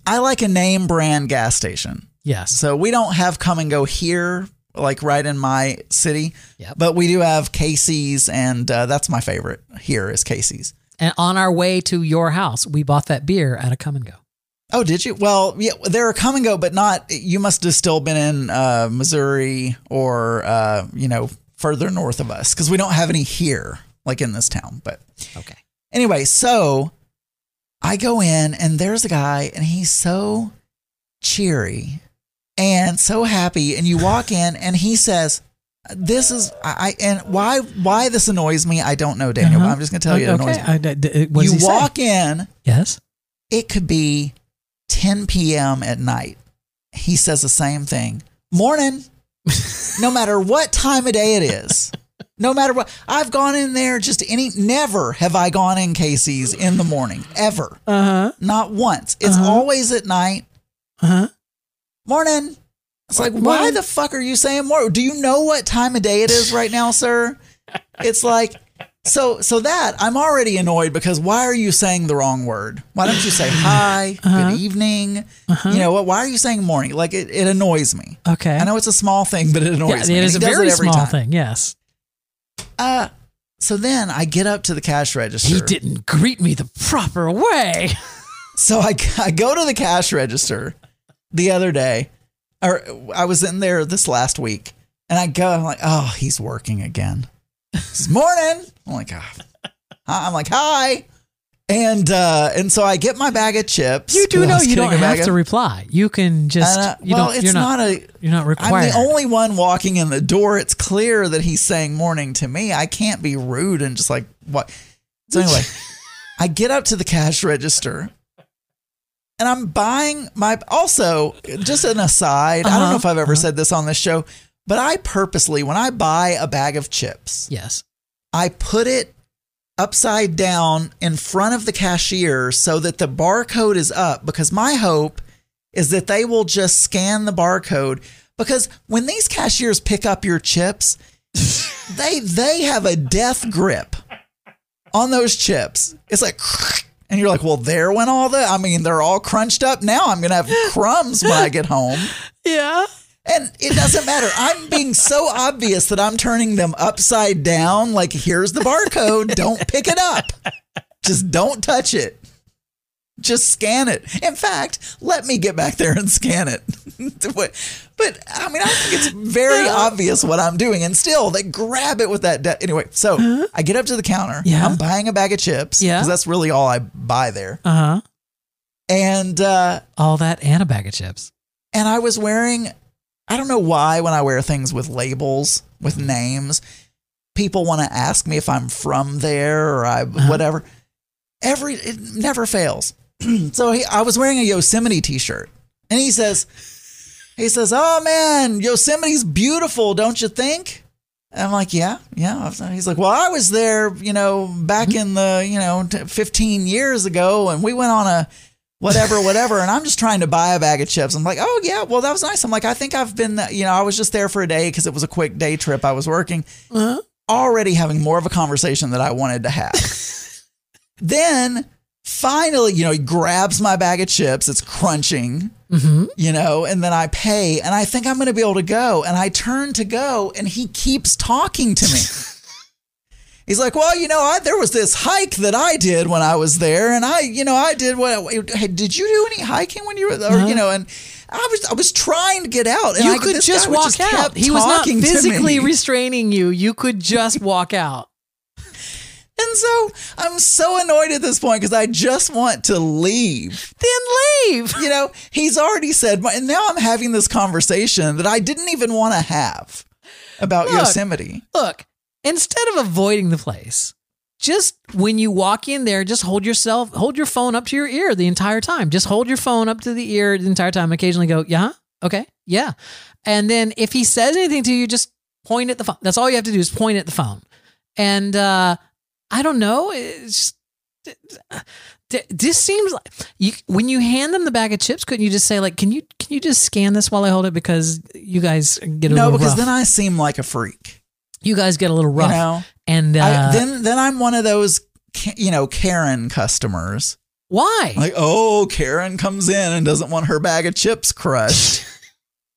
I like a name brand gas station. Yes. So we don't have Kum & Go here, like right in my city, Yep. but we do have Casey's, and uh, that's my favorite here is Casey's. And on our way to your house, we bought that beer at a Kum & Go. Oh, did you? Well, yeah, they're a Kum & Go, but not. You must have still been in uh, Missouri or uh, you know further north of us because we don't have any here, like in this town. But Okay. anyway, so I go in and there's a guy and he's so cheery and so happy, and you walk in and he says. This is I and why why this annoys me I don't know Daniel but Uh-huh. I'm just gonna tell you it annoys me. I, d- d- what You he say? walk in Yes. it could be 10 p.m. at night. He says the same thing. Morning. no matter what time of day it is. No matter what. I've gone in there just any never have I gone in Casey's in the morning ever. Uh huh. Not once. It's Uh-huh. always at night. Uh huh. Morning. It's like, why Morning. the fuck are you saying more? Do you know what time of day it is right now, sir? It's like so so that I'm already annoyed because why are you saying the wrong word? Why don't you say hi, Uh-huh. good evening? You know what? Why are you saying morning? Like it, it annoys me. Okay. I know it's a small thing, but it annoys it me. And is a very it every small time. thing. Yes. Uh so then I get up to the cash register. He didn't greet me the proper way. So I, I go to the cash register the other day, or I was in there this last week, and I go, I'm like, oh, he's working again. this morning. I'm like. Hi- I'm like, hi. And uh, and so I get my bag of chips. You do know you don't have of- to reply. You can just. And, uh, you well, don't, it's you're not, not. a. You're not I'm the only one walking in the door. It's clear that he's saying morning to me. I can't be rude and just like what. So anyway, I get up to the cash register and I'm buying my. Also, just an aside, I don't know Uh-huh, if I've ever uh-huh. said this on this show, but I purposely, when I buy a bag of chips, yes. I put it upside down in front of the cashier so that the barcode is up because my hope is that they will just scan the barcode because when these cashiers pick up your chips they they have a death grip on those chips it's like and you're like well there went all the i mean they're all crunched up now i'm gonna have crumbs when i get home Yeah. and it doesn't matter. I'm being so obvious that I'm turning them upside down. Like, here's the barcode. Don't pick it up. Just don't touch it. Just scan it. In fact, let me get back there and scan it. but, I mean, I think it's very obvious what I'm doing. And still, they grab it with that. De- anyway, so I get up to the counter. Yeah. I'm buying a bag of chips. Yeah. Because that's really all I buy there. Uh huh. And, uh, All that and a bag of chips. and I was wearing I don't know why when I wear things with labels with names people want to ask me if I'm from there or I Uh-huh. whatever every it never fails so he, I was wearing a Yosemite t-shirt and he says he says oh man Yosemite's beautiful don't you think and I'm like yeah yeah he's like well I was there you know back in the you know t- 15 years ago and we went on a whatever, whatever. And I'm just trying to buy a bag of chips. I'm like, oh yeah, well that was nice. I'm like, I think I've been, you know, I was just there for a day because it was a quick day trip. I was working, Uh-huh. already having more of a conversation that I wanted to have. then finally, you know, he grabs my bag of chips. It's crunching, Mm-hmm. you know, and then I pay, and I think I'm going to be able to go. And I turn to go, and he keeps talking to me. He's like, well, you know, I, there was this hike that I did when I was there, and I, you know, I did what? Hey, did you do any hiking when you were, or you know? And I was, I was trying to get out, and Uh-huh. You I, could just walk out. He was not physically restraining you. You could just walk out. And so I'm so annoyed at this point because I just want to leave. Then leave. You know, he's already said, and now I'm having this conversation that I didn't even want to have about Look. Yosemite. Look, instead of avoiding the place, just when you walk in there, just hold yourself, hold your phone up to your ear the entire time. Just hold your phone up to the ear the entire time. Occasionally go, yeah, okay, yeah. And then if he says anything to you, just point at the phone. That's all you have to do is point at the phone. And uh, I don't know, it's just, This seems like you when you hand them the bag of chips, couldn't you just say like, "Can you can you just scan this while I hold it?" Because you guys get a no, little because rough. then I seem like a freak. you guys get a little rough, You know, and uh, I, then then I'm one of those you know Karen customers. why? Like, oh, Karen comes in and doesn't want her bag of chips crushed.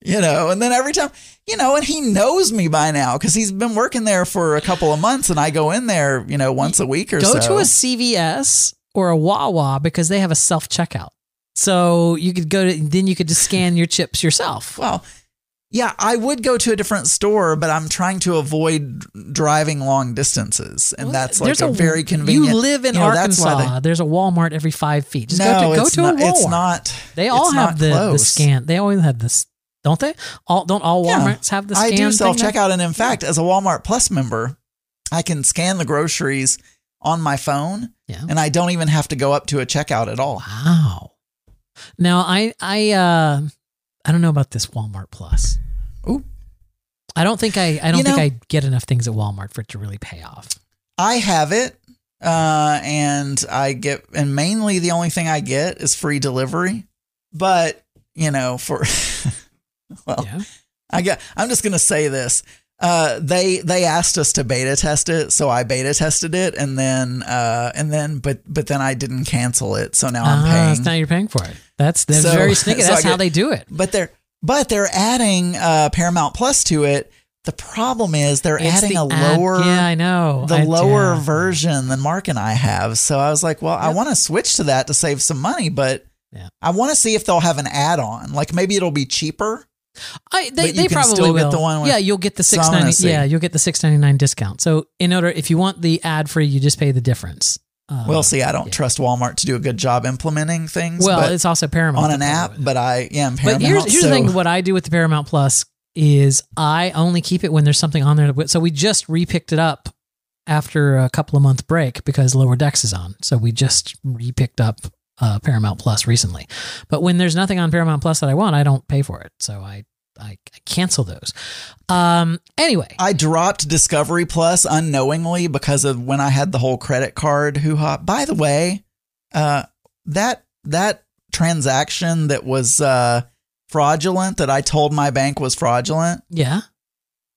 You know, and then every time, you know, and he knows me by now because he's been working there for a couple of months, and I go in there, you know, once a week or so. Go so. to a CVS or a Wawa because they have a self checkout. So you could go to then you could just scan your chips yourself. well, yeah, I would go to a different store, but I'm trying to avoid driving long distances, and Well, that's like there's a, very convenient. You live in you know, Arkansas. they- There's a Walmart every five feet. Just no, go to go to not, a Walmart. It's not. They all have the, the scan. They always have this, don't they? All don't all Yeah. Have the scan? I do self checkout, and in fact, as a Walmart Plus member, I can scan the groceries on my phone, Yeah. and I don't even have to go up to a checkout at all. Wow. Now I I uh I don't know about this Walmart Plus. Ooh. I don't think I I don't You think know- I get enough things at Walmart for it to really pay off. I have it, uh, and I get, and mainly the only thing I get is free delivery. But you know, for well, Yeah. I get. I'm just gonna say this. Uh, they they asked us to beta test it, so I beta tested it, and then uh, and then but but then I didn't cancel it, so now I'm Ah, paying. now you're paying for it. That's that's So- very sneaky. so That's how they do it. but they're but they're adding uh, Paramount Plus to it. The problem is they're It's adding the a ad- lower Yeah, I know. the I- lower yeah. version than Mark and I have. So I was like, well, I want to switch to that to save some money, but Yeah. I want to see if they'll have an add-on. Like maybe it'll be cheaper. I, they they probably will. get the one with- yeah, you'll get the six ninety. Yeah, you'll get the six ninety nine discount. So in order, if you want the ad free, you just pay the difference. Uh, we'll see. I don't yeah. trust Walmart to do a good job implementing things. Well, it's also Paramount on an app, but I yeah, I'm But here's here's so the thing: what I do with the Paramount Plus is I only keep it when there's something on there. So we just repicked it up after a couple of month break because Lower Decks is on. So we just repicked up uh, Paramount Plus recently. But when there's nothing on Paramount Plus that I want, I don't pay for it. So I I, I cancel those. Um. Anyway, I dropped Discovery Plus unknowingly because of when I had the whole credit card hoo ha. By the way, uh, that that transaction that was uh, fraudulent that I told my bank was fraudulent yeah.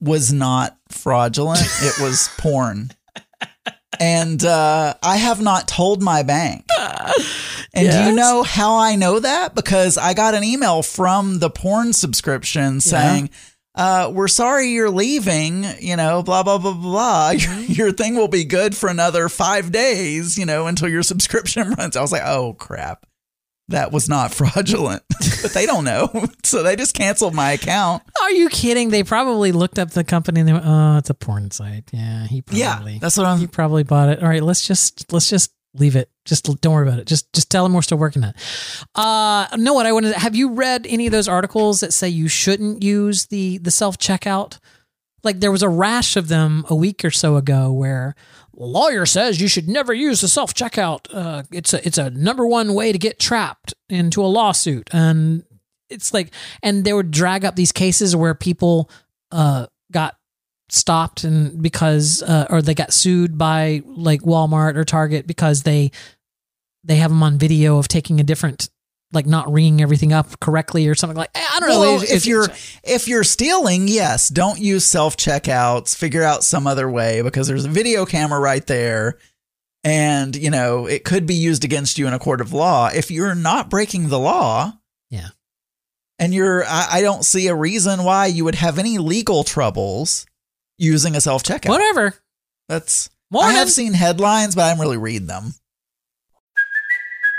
was not fraudulent. it was porn. And uh, I have not told my bank. And do you know how I know that? Because I got an email from the porn subscription saying, uh, we're sorry you're leaving, you know, blah, blah, blah, blah. Your, your thing will be good for another five days, you know, until your subscription runs. I was like, oh, crap. That was not fraudulent. but they don't know. so they just canceled my account. Are you kidding? They probably looked up the company and they went, "Oh, it's a porn site." Yeah, he probably Yeah. That's what I'm. He probably bought it. All right, let's just let's just leave it. Just don't worry about it. Just just tell him we're still working on it. Uh no what I wanted to, have you read any of those articles that say you shouldn't use the the self checkout? Like there was a rash of them a week or so ago where lawyer says you should never use the self checkout. Uh, it's a it's a number one way to get trapped into a lawsuit, and it's like and they would drag up these cases where people uh, got stopped and because uh, or they got sued by like Walmart or Target because they they have them on video of taking a different like not ringing everything up correctly or something like eh, I don't know Well, if it's- you're if you're stealing, yes, don't use self checkouts. Figure out some other way because there's a video camera right there, and you know it could be used against you in a court of law. If you're not breaking the law, Yeah. and you're, I, I don't see a reason why you would have any legal troubles using a self checkout. whatever That's Morning. I have seen headlines, but I haven't really read them.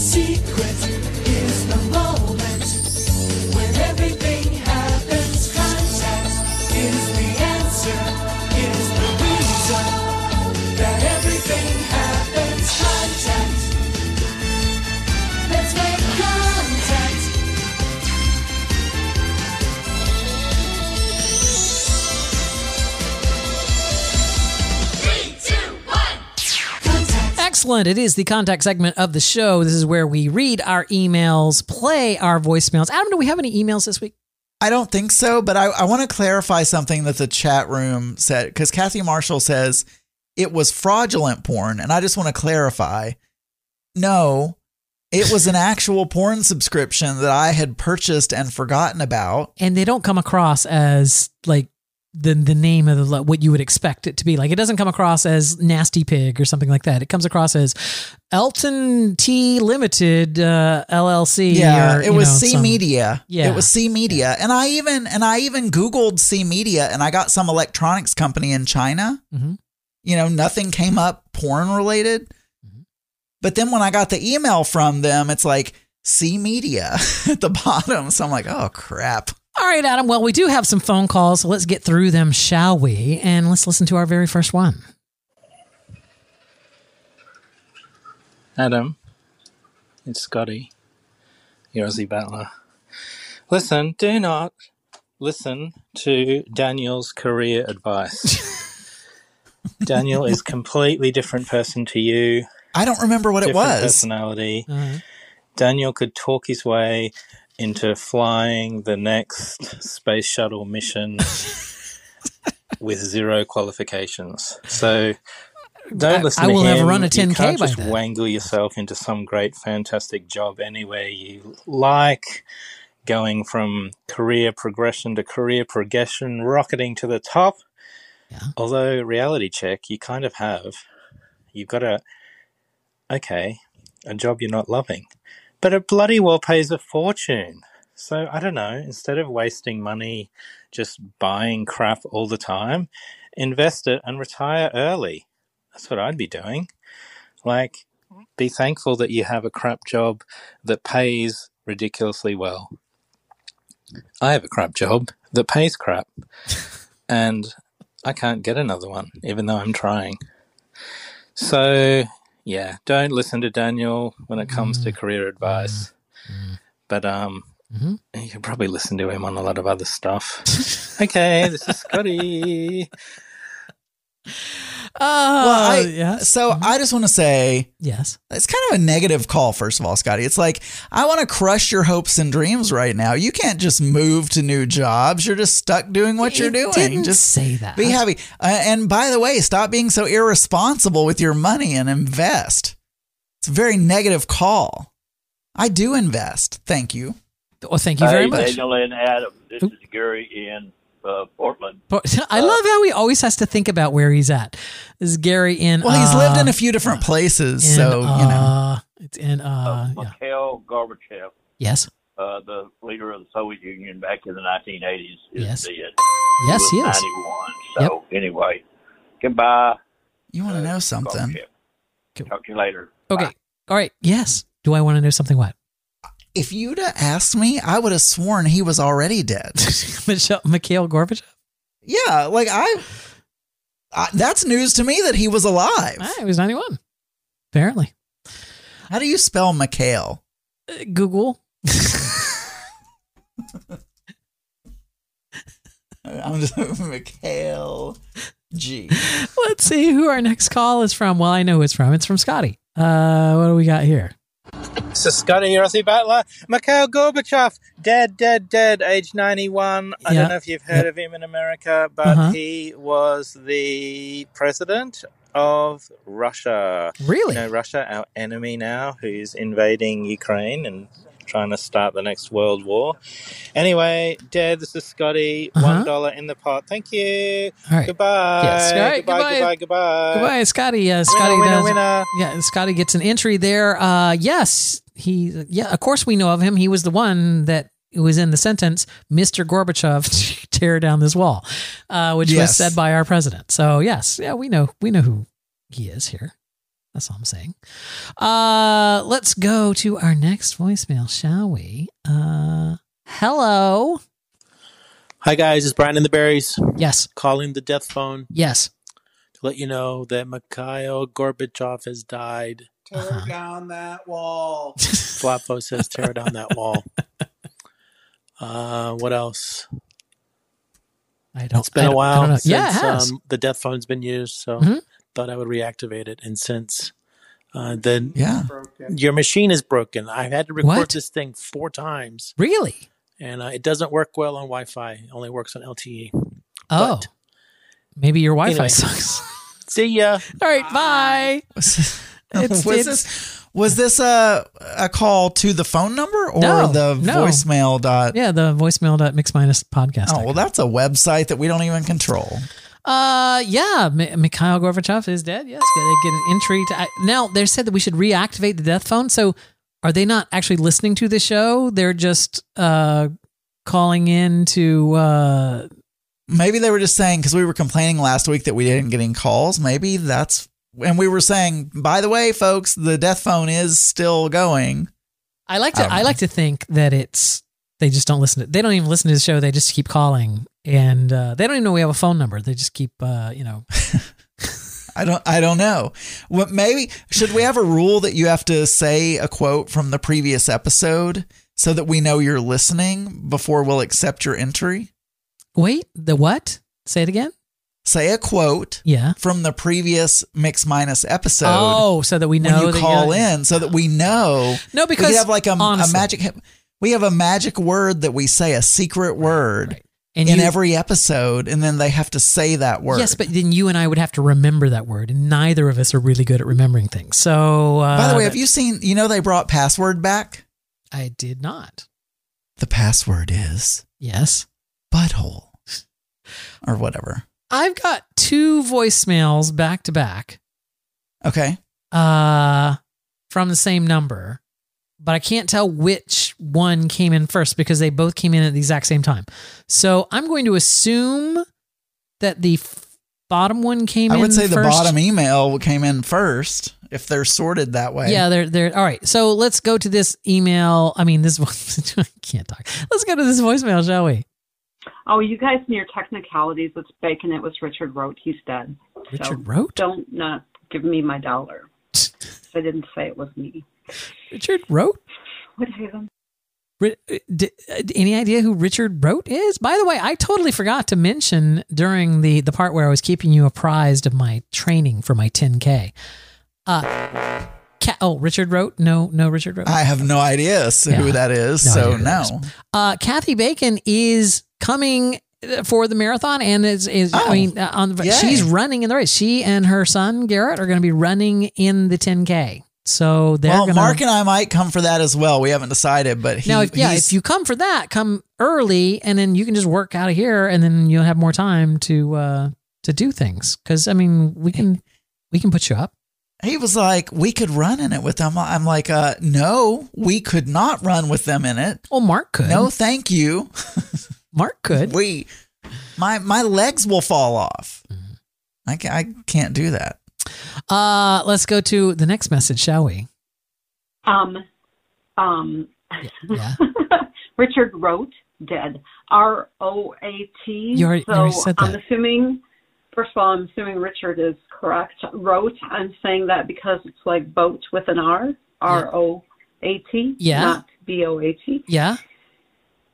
Secret, Excellent. It is the contact segment of the show. This is where we read our emails, play our voicemails. Adam, do we have any emails this week? I don't think so, but I, I want to clarify something that the chat room said because Kathy Marshall says it was fraudulent porn, and I just want to clarify. No, it was an actual porn subscription that I had purchased and forgotten about. And they don't come across as like the the name of the what you would expect it to be. Like it doesn't come across as Nasty Pig or something like that. It comes across as Elton T Limited uh, LLC. Yeah, or, it was know, C some- Media. Yeah. it was C Media, and I even and I even Googled C Media, and I got some electronics company in China. Mhm. You know, nothing came up porn related. Mm-hmm. But then when I got the email from them, it's like C Media at the bottom. So I'm like, oh crap. All right, Adam. Well, we do have some phone calls, so let's get through them, shall we? And let's listen to our very first one. Adam, it's Scotty, your Aussie battler. Listen, do not listen to Daniel's career advice. Daniel is a completely different person to you. I don't remember what it different was. personality. Uh, Daniel could talk his way into flying the next space shuttle mission with zero qualifications. So don't I- listen I to will have him. run a You 10K can't by just then. wangle yourself into some great, fantastic job anywhere you like. Going from career progression to career progression, rocketing to the top. Yeah. Although reality check, you kind of have. You've got a okay, a job you're not loving, but it bloody well pays a fortune. So I don't know. Instead of wasting money just buying crap all the time, invest it and retire early. That's what I'd be doing. Like, be thankful that you have a crap job that pays ridiculously well. I have a crap job that pays crap, and I can't get another one, even though I'm trying. So, yeah, don't listen to Daniel when it comes to career advice. But um, Mhm. you can probably listen to him on a lot of other stuff. okay, this is Scotty. Uh, Well, I, yes. So I just want to say yes. it's kind of a negative call, first of all, Scotty. It's like, I want to crush your hopes and dreams right now. You can't just move to new jobs. You're just stuck doing what you're doing. didn't just say that. be happy. Uh, and by the way, stop being so irresponsible with your money and invest. It's a very negative call. I do invest. Thank you. Well, thank you very hey, much. Daniel and Adam. This Oop. is Gary in uh, Portland. But I love how he always has to think about where he's at. This is Gary in. Well, he's uh, lived in a few different places, in, so you know. uh, It's in. Uh, Uh, yeah. Mikhail Gorbachev, Yes. uh, the leader of the Soviet Union back in the 1980s, is Yes. dead. Yes, he was is. 91. So anyway, goodbye. You want to know something? Gorbachev. Talk to you later. Okay. Bye. All right. Yes. Do I want to know something? What? If you'd have asked me, I would have sworn he was already dead. Michelle, Mikhail Gorbachev. yeah, like I, I. That's news to me that he was alive. Ah, he was ninety-one. Apparently. How do you spell Mikhail? Uh, Google. I'm just Mikhail G. Let's see who our next call is from. Well, I know who it's from. It's from Scotty. Uh, what do we got here? Scotty, your Aussie battler. Mikhail Gorbachev, dead, dead, dead, age 91. I Yeah. don't know if you've heard Yep. of him in America, but Uh-huh. he was the president of Russia. Really? You know, Russia, our enemy now, who's invading Ukraine and trying to start the next world war. Anyway, dead. This is Scotty. Uh-huh. One dollar in the pot. Thank you. All right. Goodbye. Yes, all right, goodbye, goodbye. goodbye, goodbye. Goodbye, Scotty. Uh, Scotty winner, does. winner. Yeah, Scotty gets an entry there. Uh, yes, he. Yeah, of course we know of him. He was the one that was in the sentence, "Mr. Gorbachev, tear down this wall," uh, which was said by our president. So yes, yeah, we know we know who he is here. That's all I'm saying. Uh, let's go to our next voicemail, shall we? Uh, hello. Hi guys, it's Brian in the Berries Yes. calling the death phone Yes. to let you know that Mikhail Gorbachev has died. Tear Uh-huh. down that wall. Flapfo says tear down that wall. Uh, what else? I don't. It's been I a don't- I while since yeah, it has. um, the death phone's been used, so Mhm. Thought I would reactivate it. And since Uh, then Yeah. your machine is broken. I've had to record What? this thing four times, Really? and uh, it doesn't work well on Wi-Fi. It only works on LTE. Oh, But- maybe your Wi-Fi Anyway. sucks. See ya. All right, bye. was It's- this was this a a call to the phone number or No, the no. voicemail dot? Yeah, the voicemail dot mix minus podcast. Oh well, that's a website that we don't even control. Uh, yeah, M- Mikhail Gorbachev is dead. Yes, they get an entry to. I, now they said that we should reactivate the death phone. So, are they not actually listening to the show? They're just uh calling in to. uh Maybe they were just saying because we were complaining last week that we didn't get any calls. Maybe that's and we were saying, by the way, folks, the death phone is still going. I like to. don't I, like to think that it's they just don't listen to. They don't even listen to the show. They just keep calling, and uh, they don't even know we have a phone number. They just keep, uh, you know. I don't. I don't know. What maybe should we have a rule that you have to say a quote from the previous episode so that we know you're listening before we'll accept your entry? Wait, the what? Say it again. Say a quote Yeah. from the previous mix minus episode. oh, so that we know when you call in, so that we know. No, because we have like a, a magic. We have a magic word that we say, a secret word right. And in you- every episode, and then they have to say that word. Yes, but then you and I would have to remember that word, and neither of us are really good at remembering things. So, uh, by the way, have you seen? You know, they brought password back. I did not. The password is Yes, butthole, or whatever. I've got two voicemails back to back, Okay. uh, from the same number, but I can't tell which one came in first because they both came in at the exact same time. So I'm going to assume that the f- bottom one came in. I in. would say the bottom email came in first if they're sorted that way. Yeah, they're they're all right. So let's go to this email. I mean, this one I can't talk. Let's go to this voicemail, shall we? Oh, you guys and your technicalities. It's bacon. It was Richard Roat. He's dead. Richard so Roat? Don't not give me my dollar. I didn't say it was me. Richard Roat. Whatever. Ri- uh, d- uh, Any idea who Richard Roat is? By the way, I totally forgot to mention during the the part where I was keeping you apprised of my training for my 10k. Uh, Ca- oh, Richard Roat? No, no, Richard Roat. I have no idea s- Yeah. who that is. No so idea who that no. Uh, Kathy Bacon is coming for the marathon and is, is I Oh, mean uh, on the, she's running in the race. She and her son Garrett are going to be running in the 10k. So they're well, going Mark and I might come for that as well. We haven't decided, but he, now, if, yeah, if you come for that, come early, and then you can just work out of here, and then you'll have more time to uh, to do things. Because I mean, we can we can put you up. he was like, we could run in it with them. I'm like, uh, no, we could not run with them in it. Well, Mark could. No, thank you. Mark could. we, my my legs will fall off. Mm-hmm. I, ca- I can't do that. Uh, let's go to the next message, shall we? Um, um, Yeah. Richard Roat dead. R O A T. You already- you So already said I'm assuming, first of all, I'm assuming Richard is correct. Roat. I'm saying that because it's like boat with an R. R O A T. Yeah. Not B O A T. Yeah.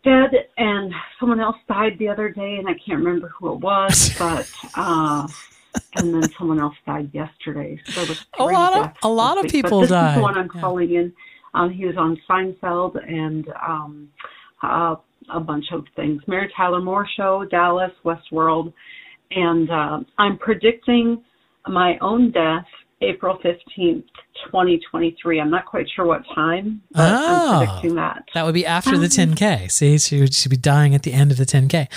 Dead, and someone else died the other day, and I can't remember who it was, but. uh and then someone else died yesterday. So there was A lot of- a lot of people but this died. Is the one I'm Yeah. calling in. Um, he was on Seinfeld and um, uh, a bunch of things. Mary Tyler Moore Show, Dallas, Westworld, and uh, I'm predicting my own death April 15th, 2023. I'm not quite sure what time, but Oh. I'm predicting that. That would be after the Um, 10k. See, she would she'd be dying at the end of the 10k.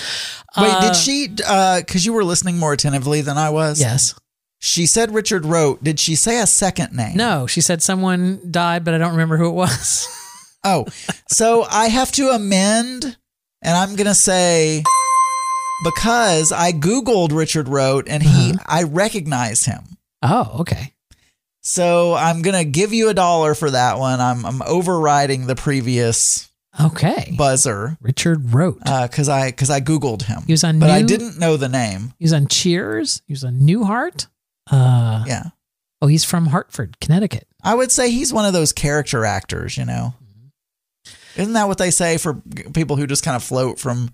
Wait, Uh, did she? Because you were listening more attentively than I was. Yes. She said Richard Roat. Did she say a second name? No, she said someone died, but I don't remember who it was. Oh, so I have to amend, and I'm gonna say because I googled Richard Roat, and he, I recognize him. Oh, okay. So I'm gonna give you a dollar for that one. I'm I'm overriding the previous Okay. buzzer Richard Roat. because I because I googled him. He was on but I didn't know the name. He was on Cheers. He was on Newhart. Uh, Yeah, Oh, he's from Hartford, Connecticut. I would say he's one of those character actors. You know, isn't that what they say for people who just kind of float from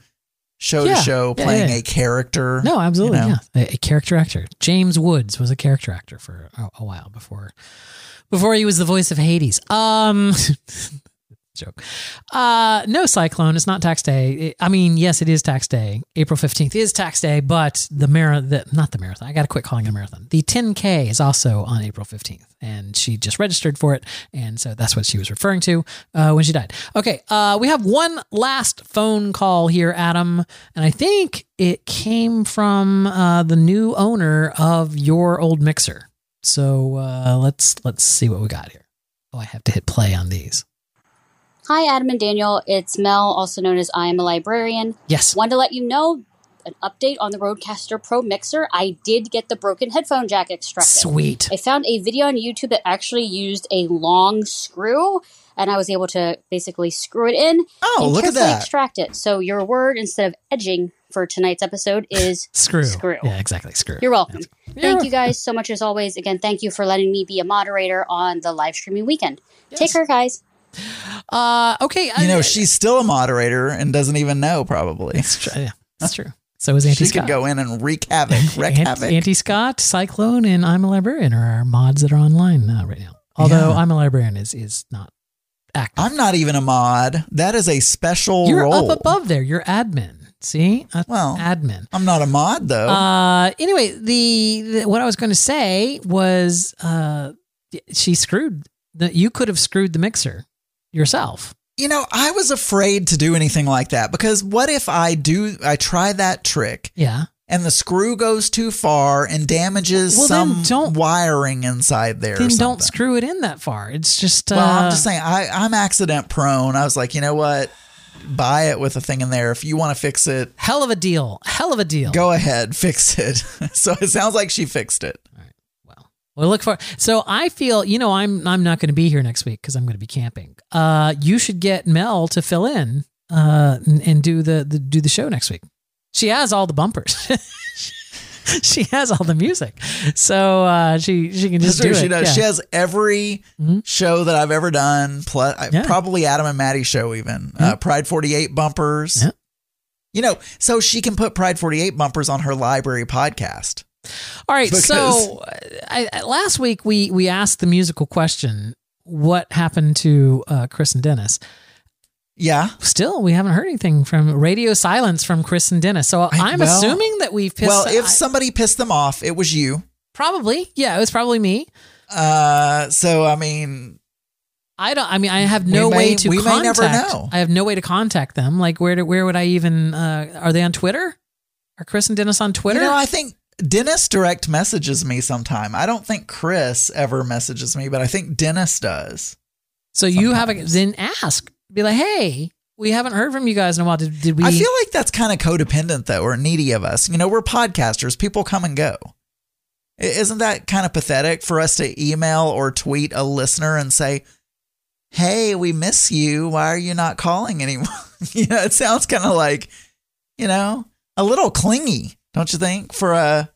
show Yeah. to show, playing yeah. a character. No, absolutely. you know? Yeah, a, a character actor. James Woods was a character actor for a, a while before before he was the voice of Hades. Um, joke. Uh, no, Cyclone. It's not tax day. It- I mean, yes, it is tax day. April fifteenth is tax day, but the marathon, not the marathon. I got to quit calling it a marathon. The 10k is also on April fifteenth, and she just registered for it, and so that's what she was referring to uh, when she died. Okay, uh, we have one last phone call here, Adam, and I think it came from uh, the new owner of your old mixer. So uh, let's let's see what we got here. Oh, I have to hit play on these. Hi, Adam and Daniel. It's Mel, also known as I am a librarian. Yes. Wanted to let you know an update on the Rodecaster Pro mixer. I did get the broken headphone jack extracted. Sweet. I found a video on YouTube that actually used a long screw, and I was able to basically screw it in Oh, and look at that. extract it. So your word instead of edging for tonight's episode is Screw. Screw. Yeah, exactly. Screw. You're welcome. You're Thank you guys so much as always. Again, thank you for letting me be a moderator on the live streaming weekend. Take care, guys. Uh, okay. You know, she's still a moderator and doesn't even know, probably. That's true. Yeah, that's true. So is Auntie She could go in and wreak havoc, wreak Aunt- havoc. Auntie Scott, Cyclone, and I'm a librarian are our mods that are online uh, right now. Although Yeah. I'm a librarian is is not active. I'm not even a mod. That is a special You're role. up above there. You're admin. See, Uh, Well, admin. I'm not a mod though. Uh, anyway, the, the what I was going to say was, uh, she screwed. The, you could have screwed the mixer yourself. you know, I was afraid to do anything like that because what if I do? I try that trick Yeah. and the screw goes too far and damages Well, some don't- wiring inside there. or Then don't screw it in that far. It's just. Uh, Well, I'm just saying, I, I'm accident prone. I was like, you know what? Buy it with a thing in there. If you want to fix it, hell of a deal. Hell of a deal. go ahead, fix it. so it sounds like she fixed it. Well, look for. So I feel, you know, I'm I'm not going to be here next week because I'm going to be camping. Uh, you should get Mel to fill in, uh, and, and do the, the do the show next week. She has all the bumpers. she has all the music, so uh, she she can just do it. She does. Yeah. She has every show that I've ever done. Plus, Yeah. probably Adam and Maddie show even. Uh, Pride 48 bumpers. Yeah. You know, so she can put Pride 48 bumpers on her library podcast. All right. Because- So I, I, last week we we asked the musical question: What happened to uh, Chris and Dennis? Yeah. Still, we haven't heard anything from radio silence from Chris and Dennis. So I, am well- assuming that we've pissed. Them off. Well, if somebody pissed them off, it was you. probably, yeah, it was probably me. Uh, so I mean, I don't. I mean, I have no may- way to. we may contact, never know. I have no way to contact them. Like, where do, where would I even? Uh, are they on Twitter? Are Chris and Dennis on Twitter? you know, I think Dennis direct messages me sometime. I don't think Chris ever messages me, but I think Dennis does. so you have a then ask. Be like, hey, we haven't heard from you guys in a while. Did, did we? I feel like that's kind of codependent, though, or needy of us. You know, we're podcasters. People come and go. Isn't that kind of pathetic for us to email or tweet a listener and say, "Hey, we miss you. Why are you not calling anymore?" you know, it sounds kind of like, you know, a little clingy, don't you think? For a,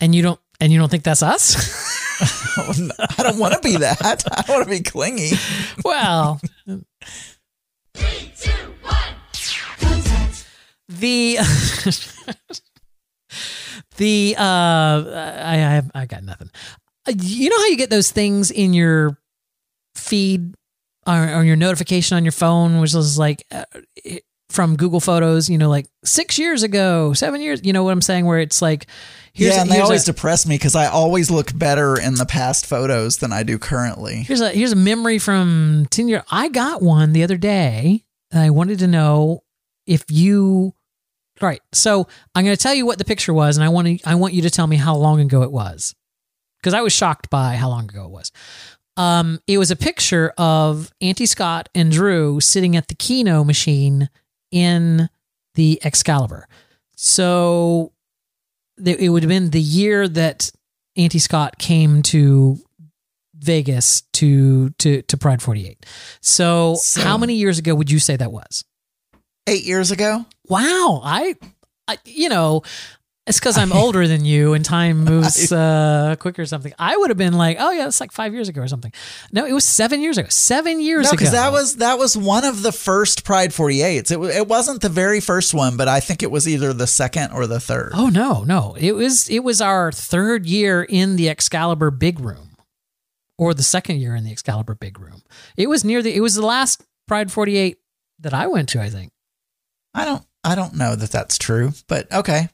and you don't and you don't think that's us? I don't want to be that. I don't want to be clingy. well, the the uh I I have I got nothing. Uh, You know how you get those things in your feed or, or your notification on your phone, which is like uh, from Google Photos. You know, like six years ago, seven years. You know what I'm saying? Where it's like, here's yeah, a, and they always a, depress me because I always look better in the past photos than I do currently. Here's a here's a memory from ten year. I got one the other day. and I wanted to know if you. Right. So I'm going to tell you what the picture was, and I want to I want you to tell me how long ago it was, because I was shocked by how long ago it was. Um, it was a picture of Auntie Scott and Drew sitting at the Keno machine in the Excalibur. So it would have been the year that Auntie Scott came to Vegas to to to Pride 48. So, So- how many years ago would you say that was? Eight years ago. Wow, I, I you know, It's because I'm older than you and time moves uh, quicker or something. I would have been like, oh, yeah, it's like five years ago or something. No, it was seven years ago. Seven years No, ago. because that was that was one of the first Pride 48s. It it wasn't the very first one, but I think it was either the second or the third. Oh no, no. It was it was our third year in the Excalibur Big Room, or the second year in the Excalibur Big Room. It was near the. It was the last Pride Forty Eight that I went to. I think. I don't I don't know that that's true, but okay.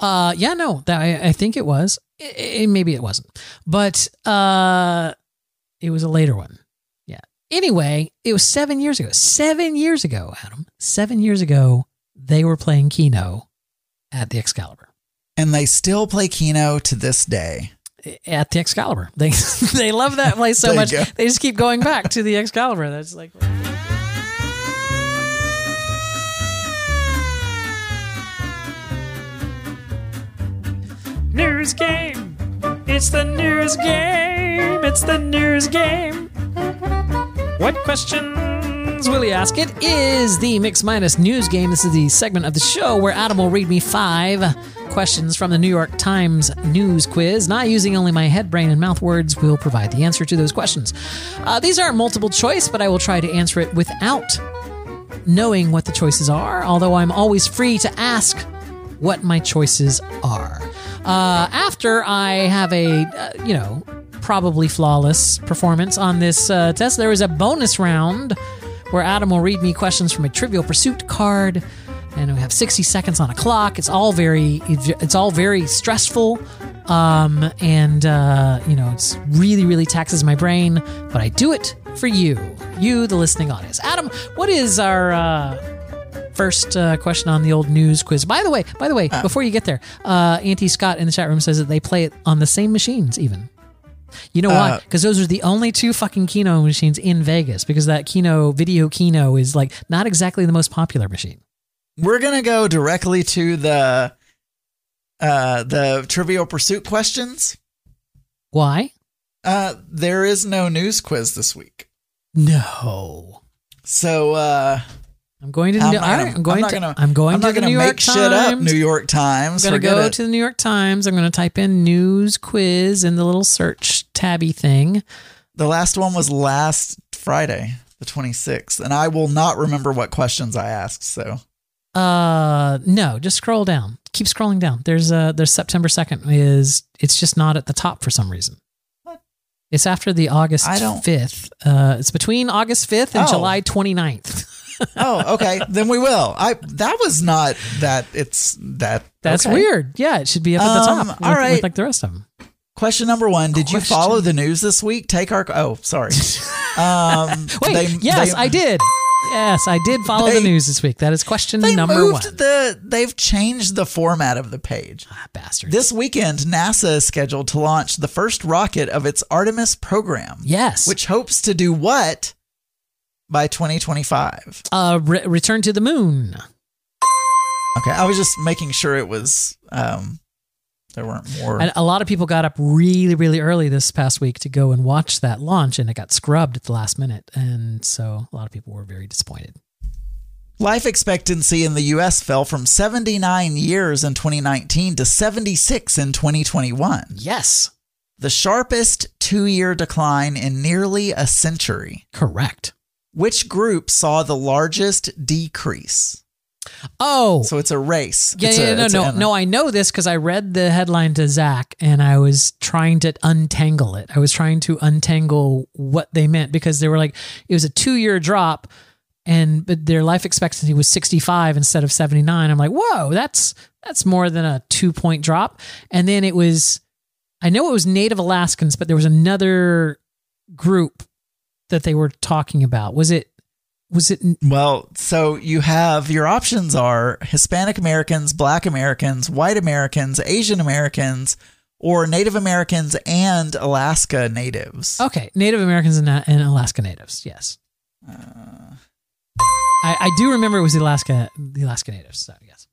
Uh, yeah, no, that I, I think it was. I- I- maybe it wasn't, but uh, it was a later one. Yeah. Anyway, it was seven years ago. Seven years ago, Adam. Seven years ago, they were playing Keno at the Excalibur. And they still play Keno to this day. at the Excalibur. They they love that place so much. go. They just keep going back to the Excalibur. That's like news game. It's the news game. It's the news game. What questions will he ask? It is the Mix Minus News Game. This is the segment of the show where Adam will read me five questions from the New York Times news quiz. Not using only my head, brain, and mouth words will provide the answer to those questions. Uh, these aren't multiple choice, but I will try to answer it without knowing what the choices are, although I'm always free to ask what my choices are. Uh, after I have a, uh, you know, probably flawless performance on this uh, test, there is a bonus round where Adam will read me questions from a Trivial Pursuit card, and we have 60 seconds on a clock. It's all very, it's all very stressful, um, and uh, you know, it's really, really taxes my brain. But I do it for you, you, the listening audience. Adam, what is our uh, first uh, question on the old news quiz. By the way, by the way, before you get there, uh, Auntie Scott in the chat room says that they play it on the same machines, even. You know why? Uh, Because those are the only two fucking Keno machines in Vegas. Because that Keno video Keno is like not exactly the most popular machine. We're gonna go directly to the uh the Trivial Pursuit questions. Why? Uh there is no news quiz this week. No. So uh I'm going to. I'm the, not gonna- right, I'm going I'm to. gonna- I'm going I'm to not the New make York shit Times. up, New York Times. I'm going to go it. to the New York Times. I'm going to type in news quiz in the little search tabby thing. The last one was last Friday, the 26th, and I will not remember what questions I asked. So Uh, no, just scroll down. Keep scrolling down. There's uh there's September second is it's just not at the top for some reason. What? It's after the August I don't- 5th. Uh, it's between August 5th and Oh. July 29th. oh, okay, then we will. I that was not that. It's that. That's okay. weird. Yeah, it should be up at the Um, top. all with, right. with like the rest of them. Question number one: Did you follow the news this week? Take our. Oh, sorry. Um, Wait, they- yes, they- I did. Yes, I did follow They- the news this week. That is question They number moved one. the. They've changed the format of the page. Ah, bastards. This weekend, NASA is scheduled to launch the first rocket of its Artemis program. Yes. Which hopes to do what by 2025? uh, re- return to the moon. Okay, I was just making sure it was. Um, there weren't more. And a lot of people got up really, really early this past week to go and watch that launch, and it got scrubbed at the last minute. And so a lot of people were very disappointed. Life expectancy in the U.S. fell from 79 years in 2019 to 76 in 2021. Yes. The sharpest two year decline in nearly a century. Correct. Which group saw the largest decrease? Oh, So it's a race. yeah, It's yeah, a- no, no, no. I know this because I read the headline to Zach, and I was trying to untangle it. I was trying to untangle what they meant because they were like, it was a two-year drop, and but their life expectancy was 65 instead of 79. I'm like, whoa, that's that's more than a two-point drop. And then it was, I know it was Native Alaskans, but there was another group that they were talking about. Was it? Was it? Well, so you have your options are Hispanic Americans, Black Americans, White Americans, Asian Americans, or Native Americans and Alaska natives. Okay, Native Americans and, and Alaska Natives. Yes, I, I do remember it was the Alaska the Alaska Natives. So yes,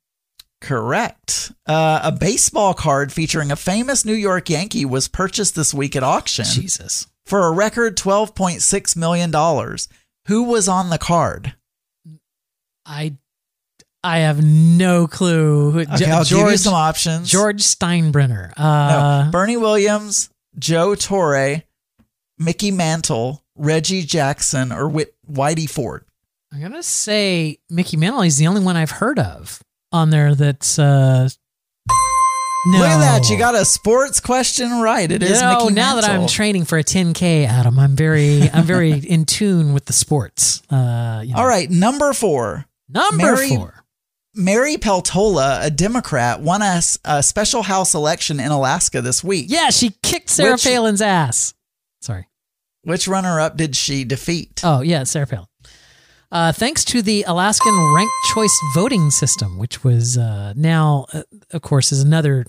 Correct. Uh, a baseball card featuring a famous New York Yankee was purchased this week at auction Jesus. For a record $12.6 million. Who was on the card? I I have no clue. Okay, I'll give you some options. George Steinbrenner. No, Uh, Bernie Williams, Joe Torre, Mickey Mantle, Reggie Jackson, or Whit- Whitey Ford. I'm gonna say Mickey Mantle is the only one I've heard of on there. That's uh, no. Look at that. You got a sports question right. It is know, Mickey now that I'm training for a 10k, Adam, I'm very, I'm very in tune with the sports. Uh, you know. All right, number four. number Mary- four. Mary Peltola, a Democrat, won a special House election in Alaska this week. Yeah, she kicked Sarah Which- Palin's ass. Sorry. Which runner up did she defeat? Oh yeah, Sarah Palin. Uh, thanks to the Alaskan ranked choice voting system, which was uh, now, uh, of course, is another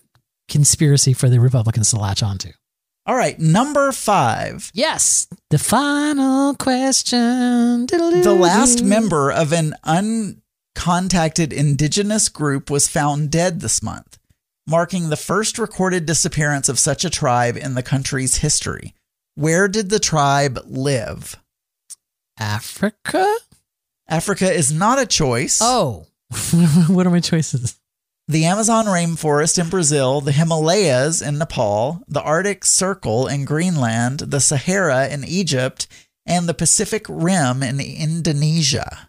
conspiracy for the Republicans to latch onto. All right, number five. Yes, the final question. The last member of an uncontacted indigenous group was found dead this month, marking the first recorded disappearance of such a tribe in the country's history. Where did the tribe live? Africa. Africa is not a choice. Oh, what are my choices? The Amazon rainforest in Brazil, the Himalayas in Nepal, the Arctic Circle in Greenland, the Sahara in Egypt, and the Pacific Rim in Indonesia.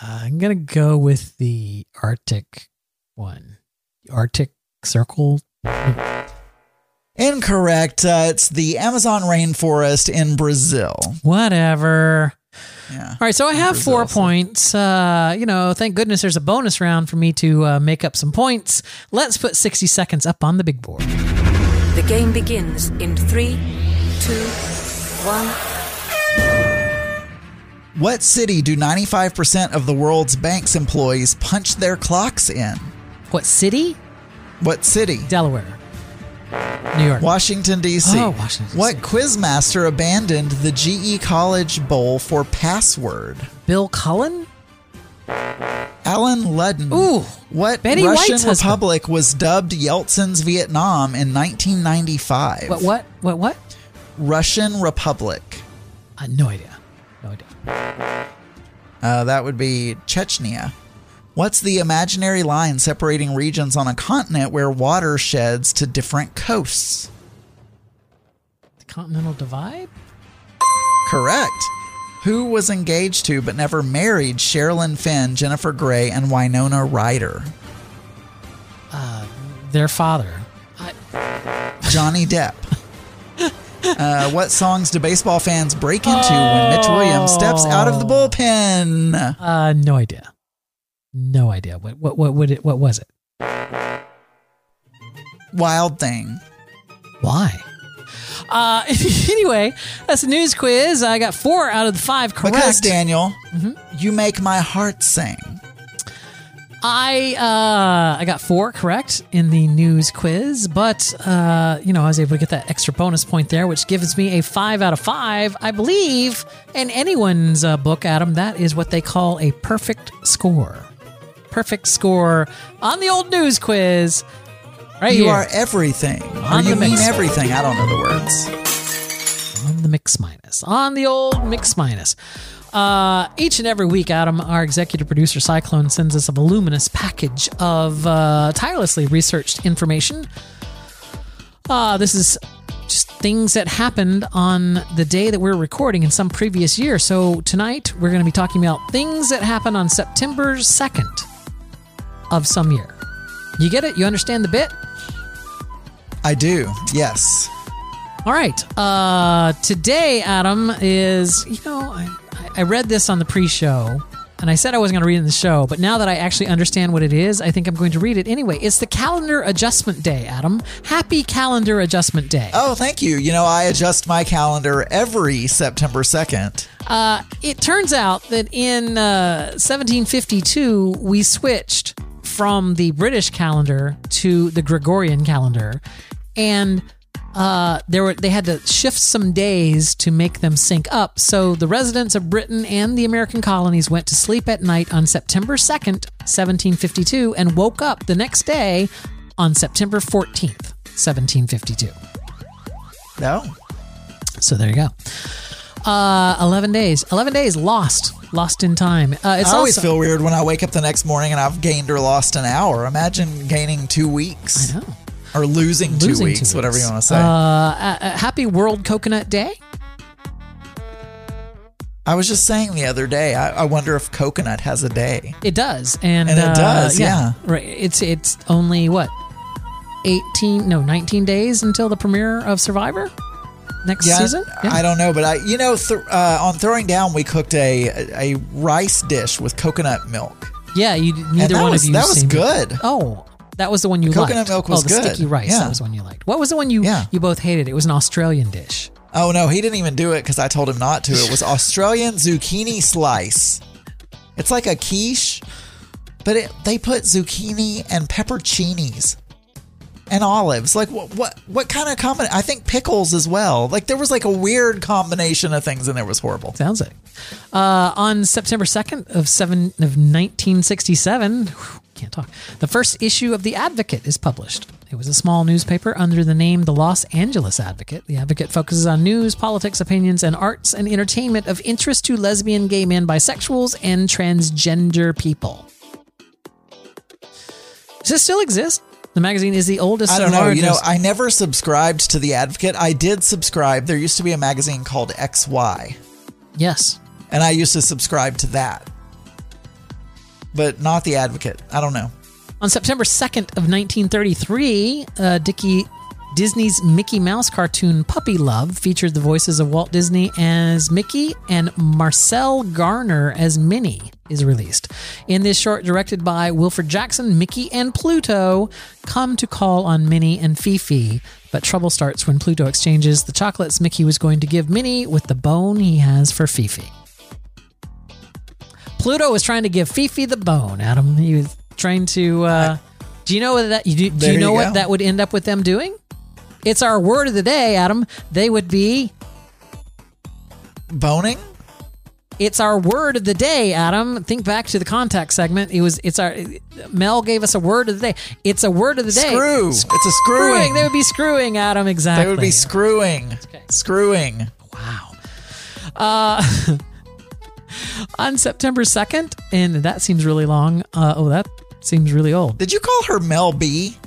Uh, I'm gonna go with the Arctic one. The Arctic Circle. Incorrect. Uh, it's the Amazon rainforest in Brazil. Whatever. Yeah. All right, so I have Brazil, four so- points. Uh, you know, thank goodness there's a bonus round for me to uh, make up some points. Let's put 60 seconds up on the big board. The game begins in three, two, one. What city do 95% of the world's bank's employees punch their clocks in? What city? What city? Delaware. New York. Washington, D.C. Oh, Washington, D.C.. What quizmaster abandoned the GE College Bowl for password? Bill Cullen? Allen Ludden. Ooh. What Betty Russian White's husband. republic was dubbed Yeltsin's Vietnam in 1995? What, what? What, what? Russian Republic. Uh, no idea. No idea. Uh, that would be Chechnya. What's the imaginary line separating regions on a continent where water sheds to different coasts? The Continental Divide? Correct. Who was engaged to but never married Sherilyn Fenn, Jennifer Grey, and Winona Ryder? Uh, their father. Johnny Depp. Uh, what songs do baseball fans break into when Mitch Williams steps out of the bullpen? Uh, no idea. No idea. What, what, what, what, it, what was it? Wild Thing. Why? Uh, anyway, that's the news quiz. I got four out of the five correct. Mm-hmm. Because, Daniel, you make my heart sing. I uh, I got four correct in the news quiz, but uh, you know I was able to get that extra bonus point there, which gives me a five out of five. I believe in anyone's uh, book, Adam, that is what they call a perfect score. Perfect score on the old news quiz. Right you here. are everything. Or On you mean everything. I don't know the words. on the mix minus on the old mix minus uh, each and every week adam our executive producer cyclone sends us a voluminous package of uh, tirelessly researched information uh, this is just things that happened on the day that we're recording in some previous year so tonight we're going to be talking about things that happened on september 2nd of some year you get it you understand the bit I do. Yes. All right. Uh, today, Adam is, you know, I, I read this on the pre show and I said I wasn't going to read it in the show, but now that I actually understand what it is, I think I'm going to read it anyway. It's the calendar adjustment day, Adam. Happy calendar adjustment day. Oh, thank you. You know, I adjust my calendar every September 2nd. Uh, it turns out that in uh, 1752, we switched from the British calendar to the Gregorian calendar. And uh, there were they had to shift some days to make them sync up. So the residents of Britain and the American colonies went to sleep at night on September 2nd, 1752, and woke up the next day on September 14th, 1752. No. So there you go. Uh, 11 days. 11 days lost Lost in time. Uh, it's I always also, feel weird when I wake up the next morning and I've gained or lost an hour. Imagine gaining two weeks. I know. Or losing, two, weeks, two whatever you want to say. Uh, uh, happy World Coconut Day. I was just saying the other day, I, I wonder if coconut has a day. It does, and, And it uh, does, yeah. Right. It's it's only what eighteen, no, nineteen days until the premiere of Survivor next Yeah, season. I don't know, but I, you know, th- uh, on throwing down, we cooked a a rice dish with coconut milk. Yeah, you neither one was- of you. that was good. Oh, that was the one you Coconut liked. milk was oh, the good. sticky rice. Yeah. That was the one you liked. What was the one you you both hated? It was an Australian dish. Oh no, he didn't even do it because I told him not to. It was Australian zucchini slice. It's like a quiche, but it, they put zucchini and pepperoncinis and olives. Like what? What? What kind of combination? I think pickles as well. Like there was like a weird combination of things, and there was horrible. Sounds like. Uh, on September 2nd of, seven, of 1967, can't talk, the first issue of The Advocate is published. It was a small newspaper under the name The Los Angeles Advocate. The Advocate focuses on news, politics, opinions, and arts and entertainment of interest to lesbian, gay men, bisexuals, and transgender people. Does this still exist? The magazine is the oldest I don't know. You know, I never subscribed to the Advocate. I did subscribe. There used to be a magazine called XY. Yes. And I used to subscribe to that, but not the Advocate. I don't know. On September 2nd of 1933, uh, Dickie Disney's Mickey Mouse cartoon Puppy Love featured the voices of Walt Disney as Mickey and Marcel Garner as Minnie is released. In this short directed by Wilfred Jackson, Mickey and Pluto come to call on Minnie and Fifi, but trouble starts when Pluto exchanges the chocolates Mickey was going to give Minnie with the bone he has for Fifi. Pluto was trying to give Fifi the bone, Adam. He was trying to. Uh, do you know what that? Do, do you know you what that would end up with them doing? It's our word of the day, Adam. They would be boning. It's our word of the day, Adam. Think back to the contact segment. It was. It's our. Mel gave us a word of the day. It's a word of the day. Screw. It's a screwing. They would be screwing, Adam. Exactly. They would be screwing. Screwing. Wow. Uh, on September 2nd, and that seems really long. Uh, oh, that seems really old. Did you call her Mel B?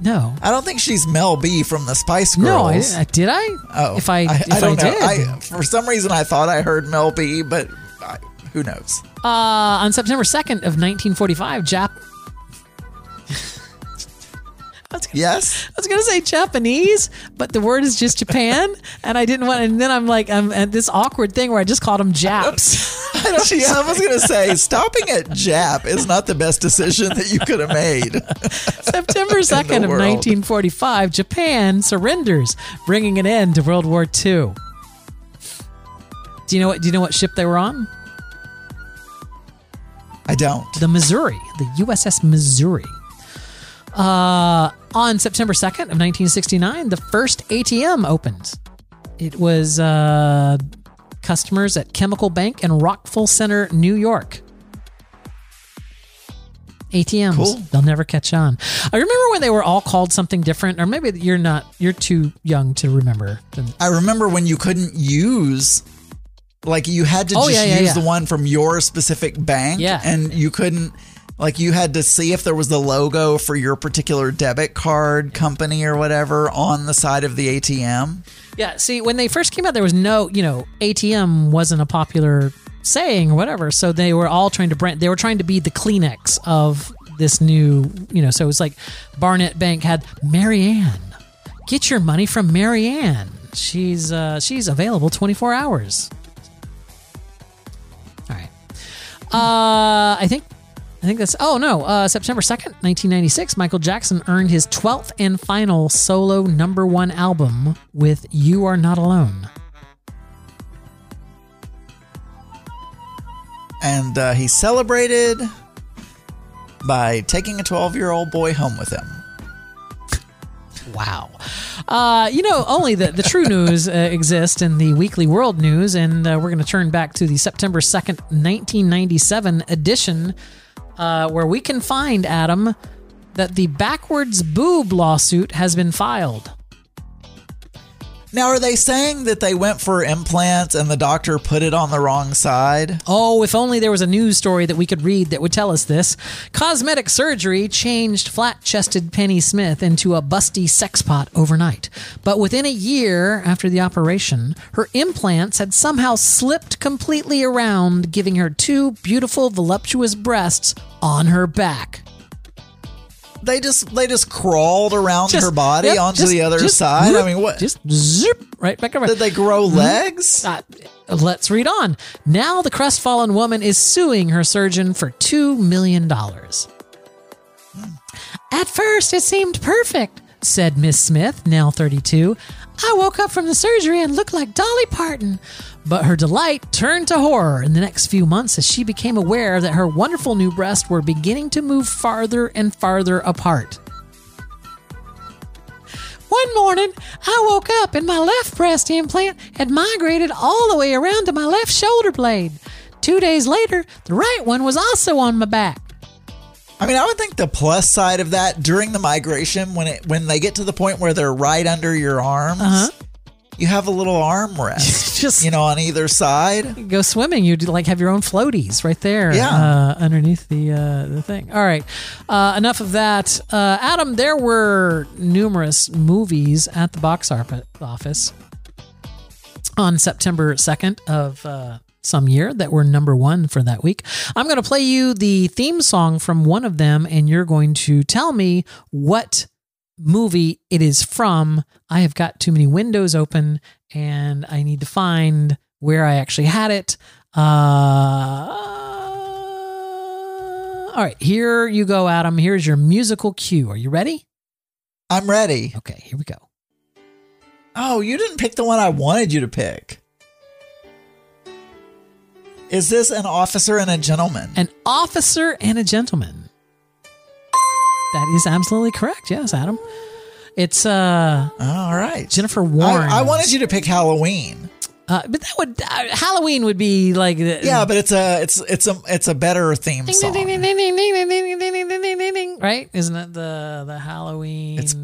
No. I don't think she's Mel B from the Spice No, I, Girls. did I? Oh, if I, I, if I don't know. did. I, for some reason, I thought I heard Mel B, but I, who knows? Uh, on September 2nd of 1945, Jap. Yes. I was gonna say Japanese, but the word is just Japan, and I didn't want. And then I'm like, I'm at this awkward thing where I just called them Japs. I, don't, yeah, I was going to say, stopping at Jap is not the best decision that you could have made. September 2nd of 1945, Japan surrenders, bringing an end to World War II. Do you know what? Do you know what ship they were on? I don't. The Missouri, the USS Missouri. Uh, on September 2nd of 1969, the first ATM opened. It was uh, customers at Chemical Bank in Rockville Center, New York. ATMs. Cool. They'll never catch on. I remember when they were all called something different, or maybe you're not, you're too young to remember. I remember when you couldn't use, like, you had to Oh, just yeah, yeah, use yeah. the one from your specific bank. Yeah. And you couldn't, like, you had to see if there was the logo for your particular debit card company or whatever on the side of the ATM. Yeah, see, when they first came out, there was no, you know, ATM wasn't a popular saying or whatever. So they were all trying to brand, they were trying to be the Kleenex of this new, you know, so it was like Barnett Bank had Marianne. Get your money from Marianne. She's uh she's available 24 hours. All right. Uh I think I think that's oh no, uh September 2nd, 1996, Michael Jackson earned his 12th and final solo number 1 album with You Are Not Alone. And uh, he celebrated by taking a 12 year old boy home with him. Wow. Uh, you know, only the, the true news uh, exists in the Weekly World News, and uh, we're going to turn back to the September 2nd, 1997 edition, uh, where we can find, Adam, that the backwards boob lawsuit has been filed. Now, are they saying that they went for implants and the doctor put it on the wrong side? Oh, if only there was a news story that we could read that would tell us this. Cosmetic surgery changed flat chested Penny Smith into a busty sexpot overnight. But within a year after the operation, her implants had somehow slipped completely around, giving her two beautiful, voluptuous breasts on her back. They just they just crawled around Just- her body yep, onto just- the other just side. I mean, what? Just zip right back over. Did they grow Mhm. legs? Uh, let's read on. Now the crestfallen woman is suing her surgeon for $2 million. At first, it seemed perfect, said Miss Smith, now 32. I woke up from the surgery and looked like Dolly Parton. But her delight turned to horror in the next few months as she became aware that her wonderful new breasts were beginning to move farther and farther apart. One morning, I woke up and my left breast implant had migrated all the way around to my left shoulder blade. Two days later, the right one was also on my back. I mean, I would think the plus side of that during the migration, when it when they get to the point where they're right under your arms, Uh-huh. you have a little arm rest, Just you know, on either side. Go swimming, you'd like have your own floaties right there, Yeah. uh, underneath the uh, the thing. All right, uh, enough of that. Uh, Adam, there were numerous movies at the box office on September second of uh, some year that were number one for that week. I'm going to play you the theme song from one of them, and you're going to tell me what movie it is from. I have got too many windows open, and I need to find where I actually had it. Uh, all right, here you go, Adam. Here's your musical cue. Are you ready? I'm ready. Okay, here we go. Oh, you didn't pick the one I wanted you to pick. Is this an officer and a gentleman? An officer and a gentleman. That is absolutely correct. Yes, Adam. It's uh all right. Jennifer Warnes. I, I wanted you to pick Halloween. Uh, but that would uh, Halloween would be like the, yeah, but it's a it's it's a it's a better theme song, right? Isn't it the the Halloween? It's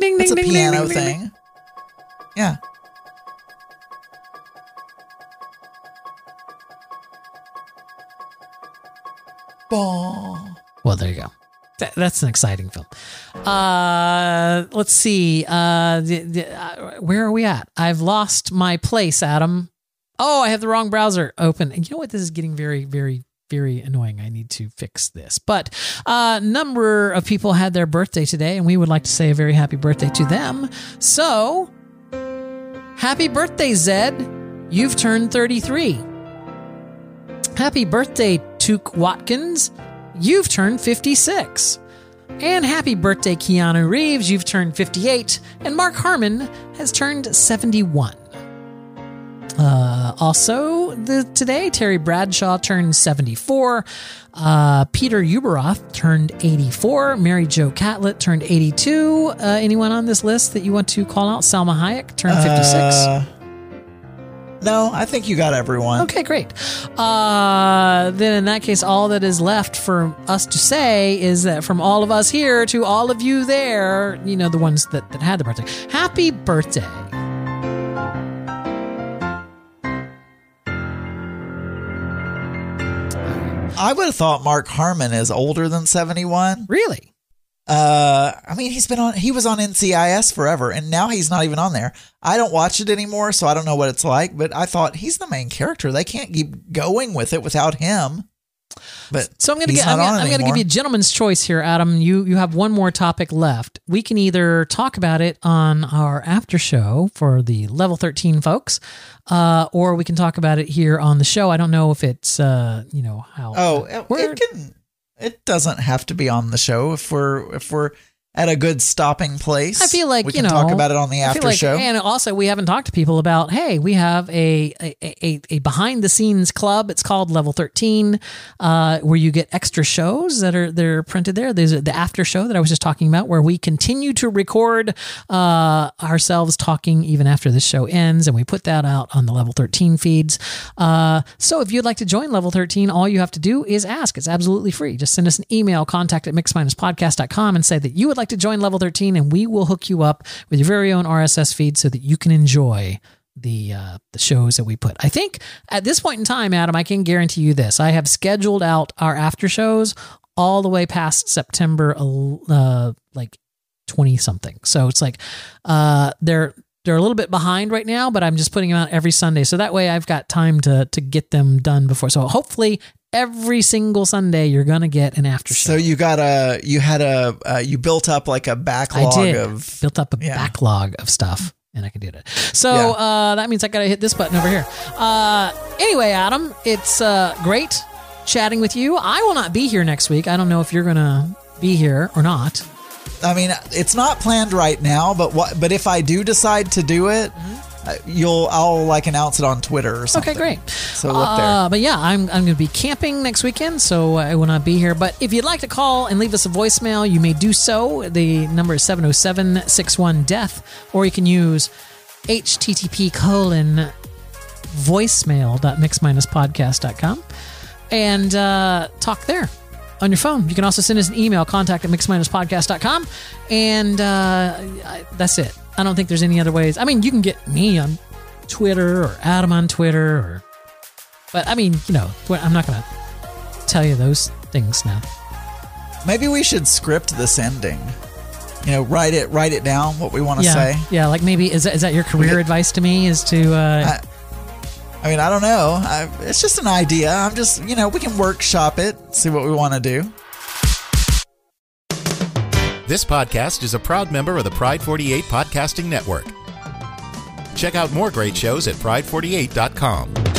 ding, ding, it's ding, a piano ding, thing. Ding, yeah. Well, there you go. That, that's an exciting film. Uh, let's see. Uh, the, the, uh, where are we at? I've lost my place, Adam. Oh, I have the wrong browser open. And you know what? This is getting very, very very annoying. I need to fix this. But a uh, number of people had their birthday today, and we would like to say a very happy birthday to them. So, happy birthday, Zedd. You've turned 33. Happy birthday, Tuc Watkins. You've turned 56. And happy birthday, Keanu Reeves. You've turned 58. And Mark Harmon has turned 71. Uh, also, the, today, Terry Bradshaw turned 74. Uh, Peter Ueberroth turned 84. Mary Jo Catlett turned 82. Uh, anyone on this list that you want to call out? Salma Hayek turned 56. Uh, no, I think you got everyone. Okay, great. Uh, then in that case, all that is left for us to say is that from all of us here to all of you there, you know, the ones that, that had the birthday, happy birthday. I would have thought Mark Harmon is older than 71. Really? Uh, I mean, he's been on, he was on NCIS forever, and now he's not even on there. I don't watch it anymore, so I don't know what it's like, but I thought he's the main character. They can't keep going with it without him. But So I'm gonna get. I'm I'm gonna give you a gentleman's choice here, Adam. You you have one more topic left. We can either talk about it on our after show for the level 13 folks, uh, or we can talk about it here on the show. I don't know if it's uh, you know how. Oh, it, it can. It doesn't have to be on the show if we're if we're at a good stopping place. I feel like we you can know talk about it on the after like- show. and also we haven't talked to people about. Hey, we have a a, a, a behind the scenes club. It's called Level Thirteen, uh, where you get extra shows that are they're printed there. There's the after show that I was just talking about, where we continue to record uh, ourselves talking even after this show ends, and we put that out on the Level Thirteen feeds. Uh, so if you'd like to join Level Thirteen, all you have to do is ask. It's absolutely free. Just send us an email, contact at mix-podcast.com, and say that you would like to join Level 13, and we will hook you up with your very own RSS feed so that you can enjoy the uh, the shows that we put. I think at this point in time, Adam, I can guarantee you this: I have scheduled out our after shows all the way past September, uh, like twenty something. So it's like uh, they're they're a little bit behind right now, but I'm just putting them out every Sunday, so that way I've got time to to get them done before. So hopefully. Every single Sunday, you're gonna get an after show. so you got a you had a uh, you built up like a backlog I did. of built up a backlog of stuff and I can do that. So uh, that means I got to hit this button over here. Uh, anyway, Adam, it's uh, great chatting with you. I will not be here next week. I don't know if you're to be here or not. I mean, it's not planned right now, but what? But if I do decide to do it, uh, you'll I'll like announce it on Twitter or something. Okay, great. So look there. Uh, but yeah, I'm, I'm going to be camping next weekend, so I will not be here. But if you'd like to call and leave us a voicemail, you may do so. The number is 707 61 Death, or you can use http colon voicemail.mix-podcast.com and uh, talk there on your phone. You can also send us an email, contact at mix-podcast.com, and uh, I- that's it. I don't think there's any other ways. I mean, you can get me on Twitter or Adam on Twitter, or but I mean, you know, I'm not going to tell you those things now. Maybe we should script this ending. You know, write it write it down what we want to yeah, say. yeah. Like maybe is that, is that your career advice to me? Is to uh, I mean, I don't know. I, it's just an idea. I'm just, you know, we can workshop it, see what we want to do. This podcast is a proud member of the Pride 48 Podcasting Network. Check out more great shows at pride48.com.